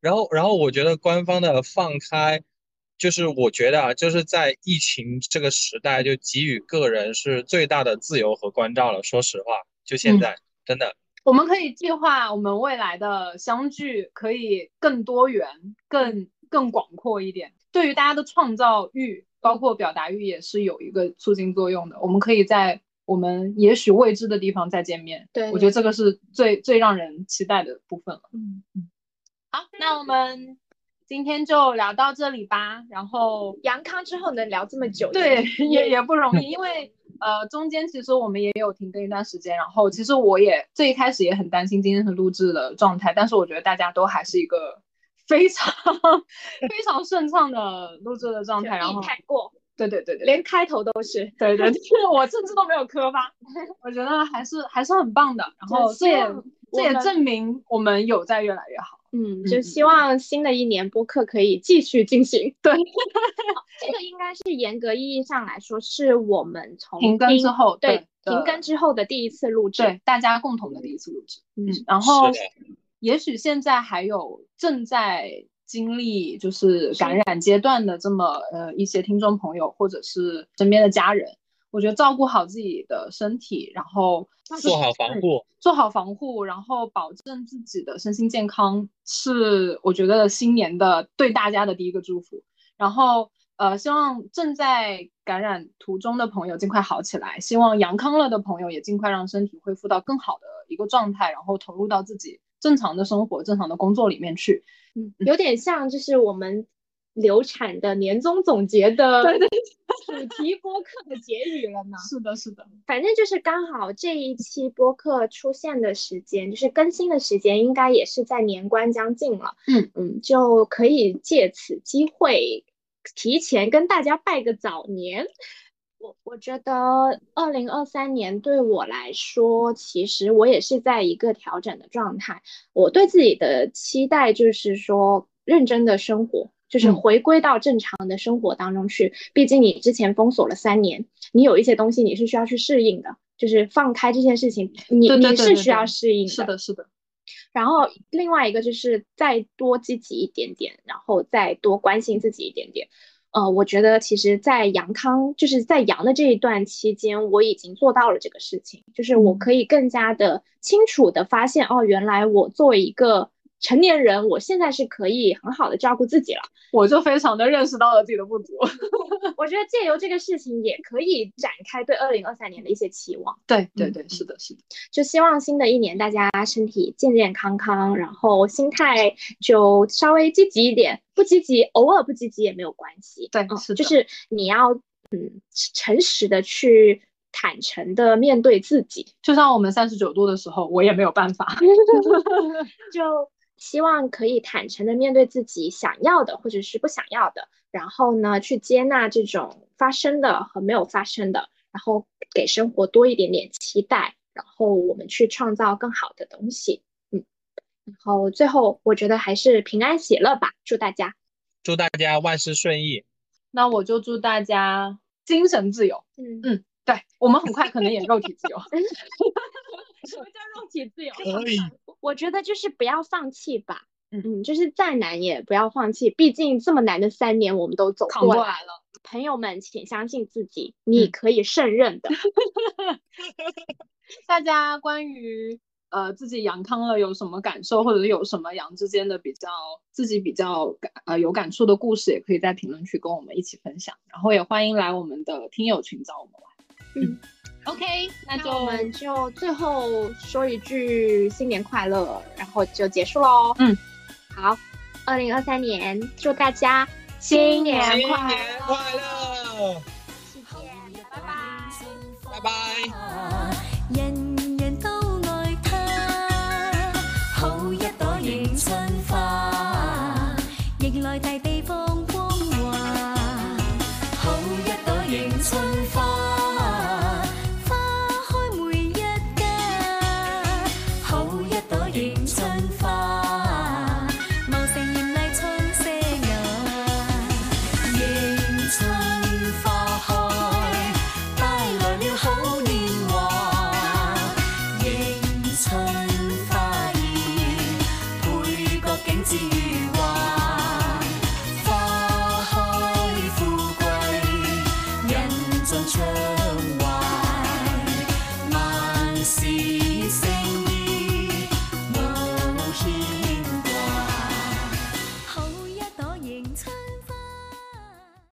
然后然后我觉得官方的放开，就是我觉得啊，就是在疫情这个时代，就给予个人是最大的自由和关照了。说实话，就现在真的，我们可以计划我们未来的相聚，可以更多元、更更广阔一点。对于大家的创造欲，包括表达欲，也是有一个促进作用的。我们可以在我们也许未知的地方再见面。对，我觉得这个是最最让人期待的部分了。嗯嗯。好，那我们今天就聊到这里吧。然后阳康之后能聊这么久，对，也也不容易，因为呃中间其实我们也有停更一段时间。然后其实我也最一开始也很担心今天的录制的状态，但是我觉得大家都还是一个。非常非常顺畅的录制的状态，然后过，对对对对，连开头都是，对对，我甚至都没有磕巴，我觉得还是还是很棒的。然后这也这也证明我们有在越来越好。嗯，就希望新的一年播客可以继续进行。对，这个应该是严格意义上来说，是我们从停更之后，对停更之后的第一次录制，对大家共同的第一次录制。嗯，然后。也许现在还有正在经历就是感染阶段的这么呃一些听众朋友，或者是身边的家人，我觉得照顾好自己的身体，然后做好防护，做好防护，然后保证自己的身心健康，是我觉得新年的对大家的第一个祝福。然后呃，希望正在感染途中的朋友尽快好起来，希望阳康了的朋友也尽快让身体恢复到更好的一个状态，然后投入到自己正常的生活、正常的工作里面去。嗯，有点像就是我们流产的年终总结的 主题播客的结语了呢。是的，是的，反正就是刚好这一期播客出现的时间，就是更新的时间，应该也是在年关将近了。嗯嗯，就可以借此机会提前跟大家拜个早年。我我觉得二零二三年对我来说，其实我也是在一个调整的状态。我对自己的期待就是说，认真的生活，就是嗯回归到正常的生活当中去。毕竟你之前封锁了三年，你有一些东西你是需要去适应的，就是放开这件事情，你你是需要适应是的，是的，然后另外一个就是再多积极一点点，然后再多关心自己一点点。呃，我觉得其实，在阳康就是在阳的这一段期间，我已经做到了这个事情，就是我嗯。可以更加的清楚的发现，哦，原来我作为一个成年人，我现在是可以很好的照顾自己了。我就非常的认识到了自己的不足。我觉得借由这个事情，也可以展开对二零二三年的一些期望。嗯对对对，是的，是的，就希望新的一年大家身体健健康康，然后心态就稍微积极一点，不积极偶尔不积极也没有关系。嗯，对是的就是你要嗯诚实的去坦诚的面对自己，就像我们三十九度的时候，我也没有办法。就希望可以坦诚的面对自己想要的或者是不想要的，然后呢去接纳这种发生的和没有发生的，然后给生活多一点点期待，然后我们去创造更好的东西。嗯，然后最后我觉得还是平安喜乐吧，祝大家。祝大家万事顺意。那我就祝大家精神自由。嗯嗯，对我们很快可能也肉体自由。什么叫肉体自由？可以，我觉得就是不要放弃吧。嗯嗯，就是再难也不要放弃，毕竟这么难的三年我们都走过来。了。朋友们，请相信自己，你嗯可以胜任的。大家关于呃自己阳康了有什么感受，或者是有什么阳之间的比较自己比较感呃有感触的故事，也可以在评论区跟我们一起分享。然后也欢迎来我们的听友群找我们玩。嗯 ，OK，那就那我们就最后说一句新年快乐，然后就结束喽。嗯，好，二零二三年祝大家新年新快年乐，快乐，拜拜。拜拜。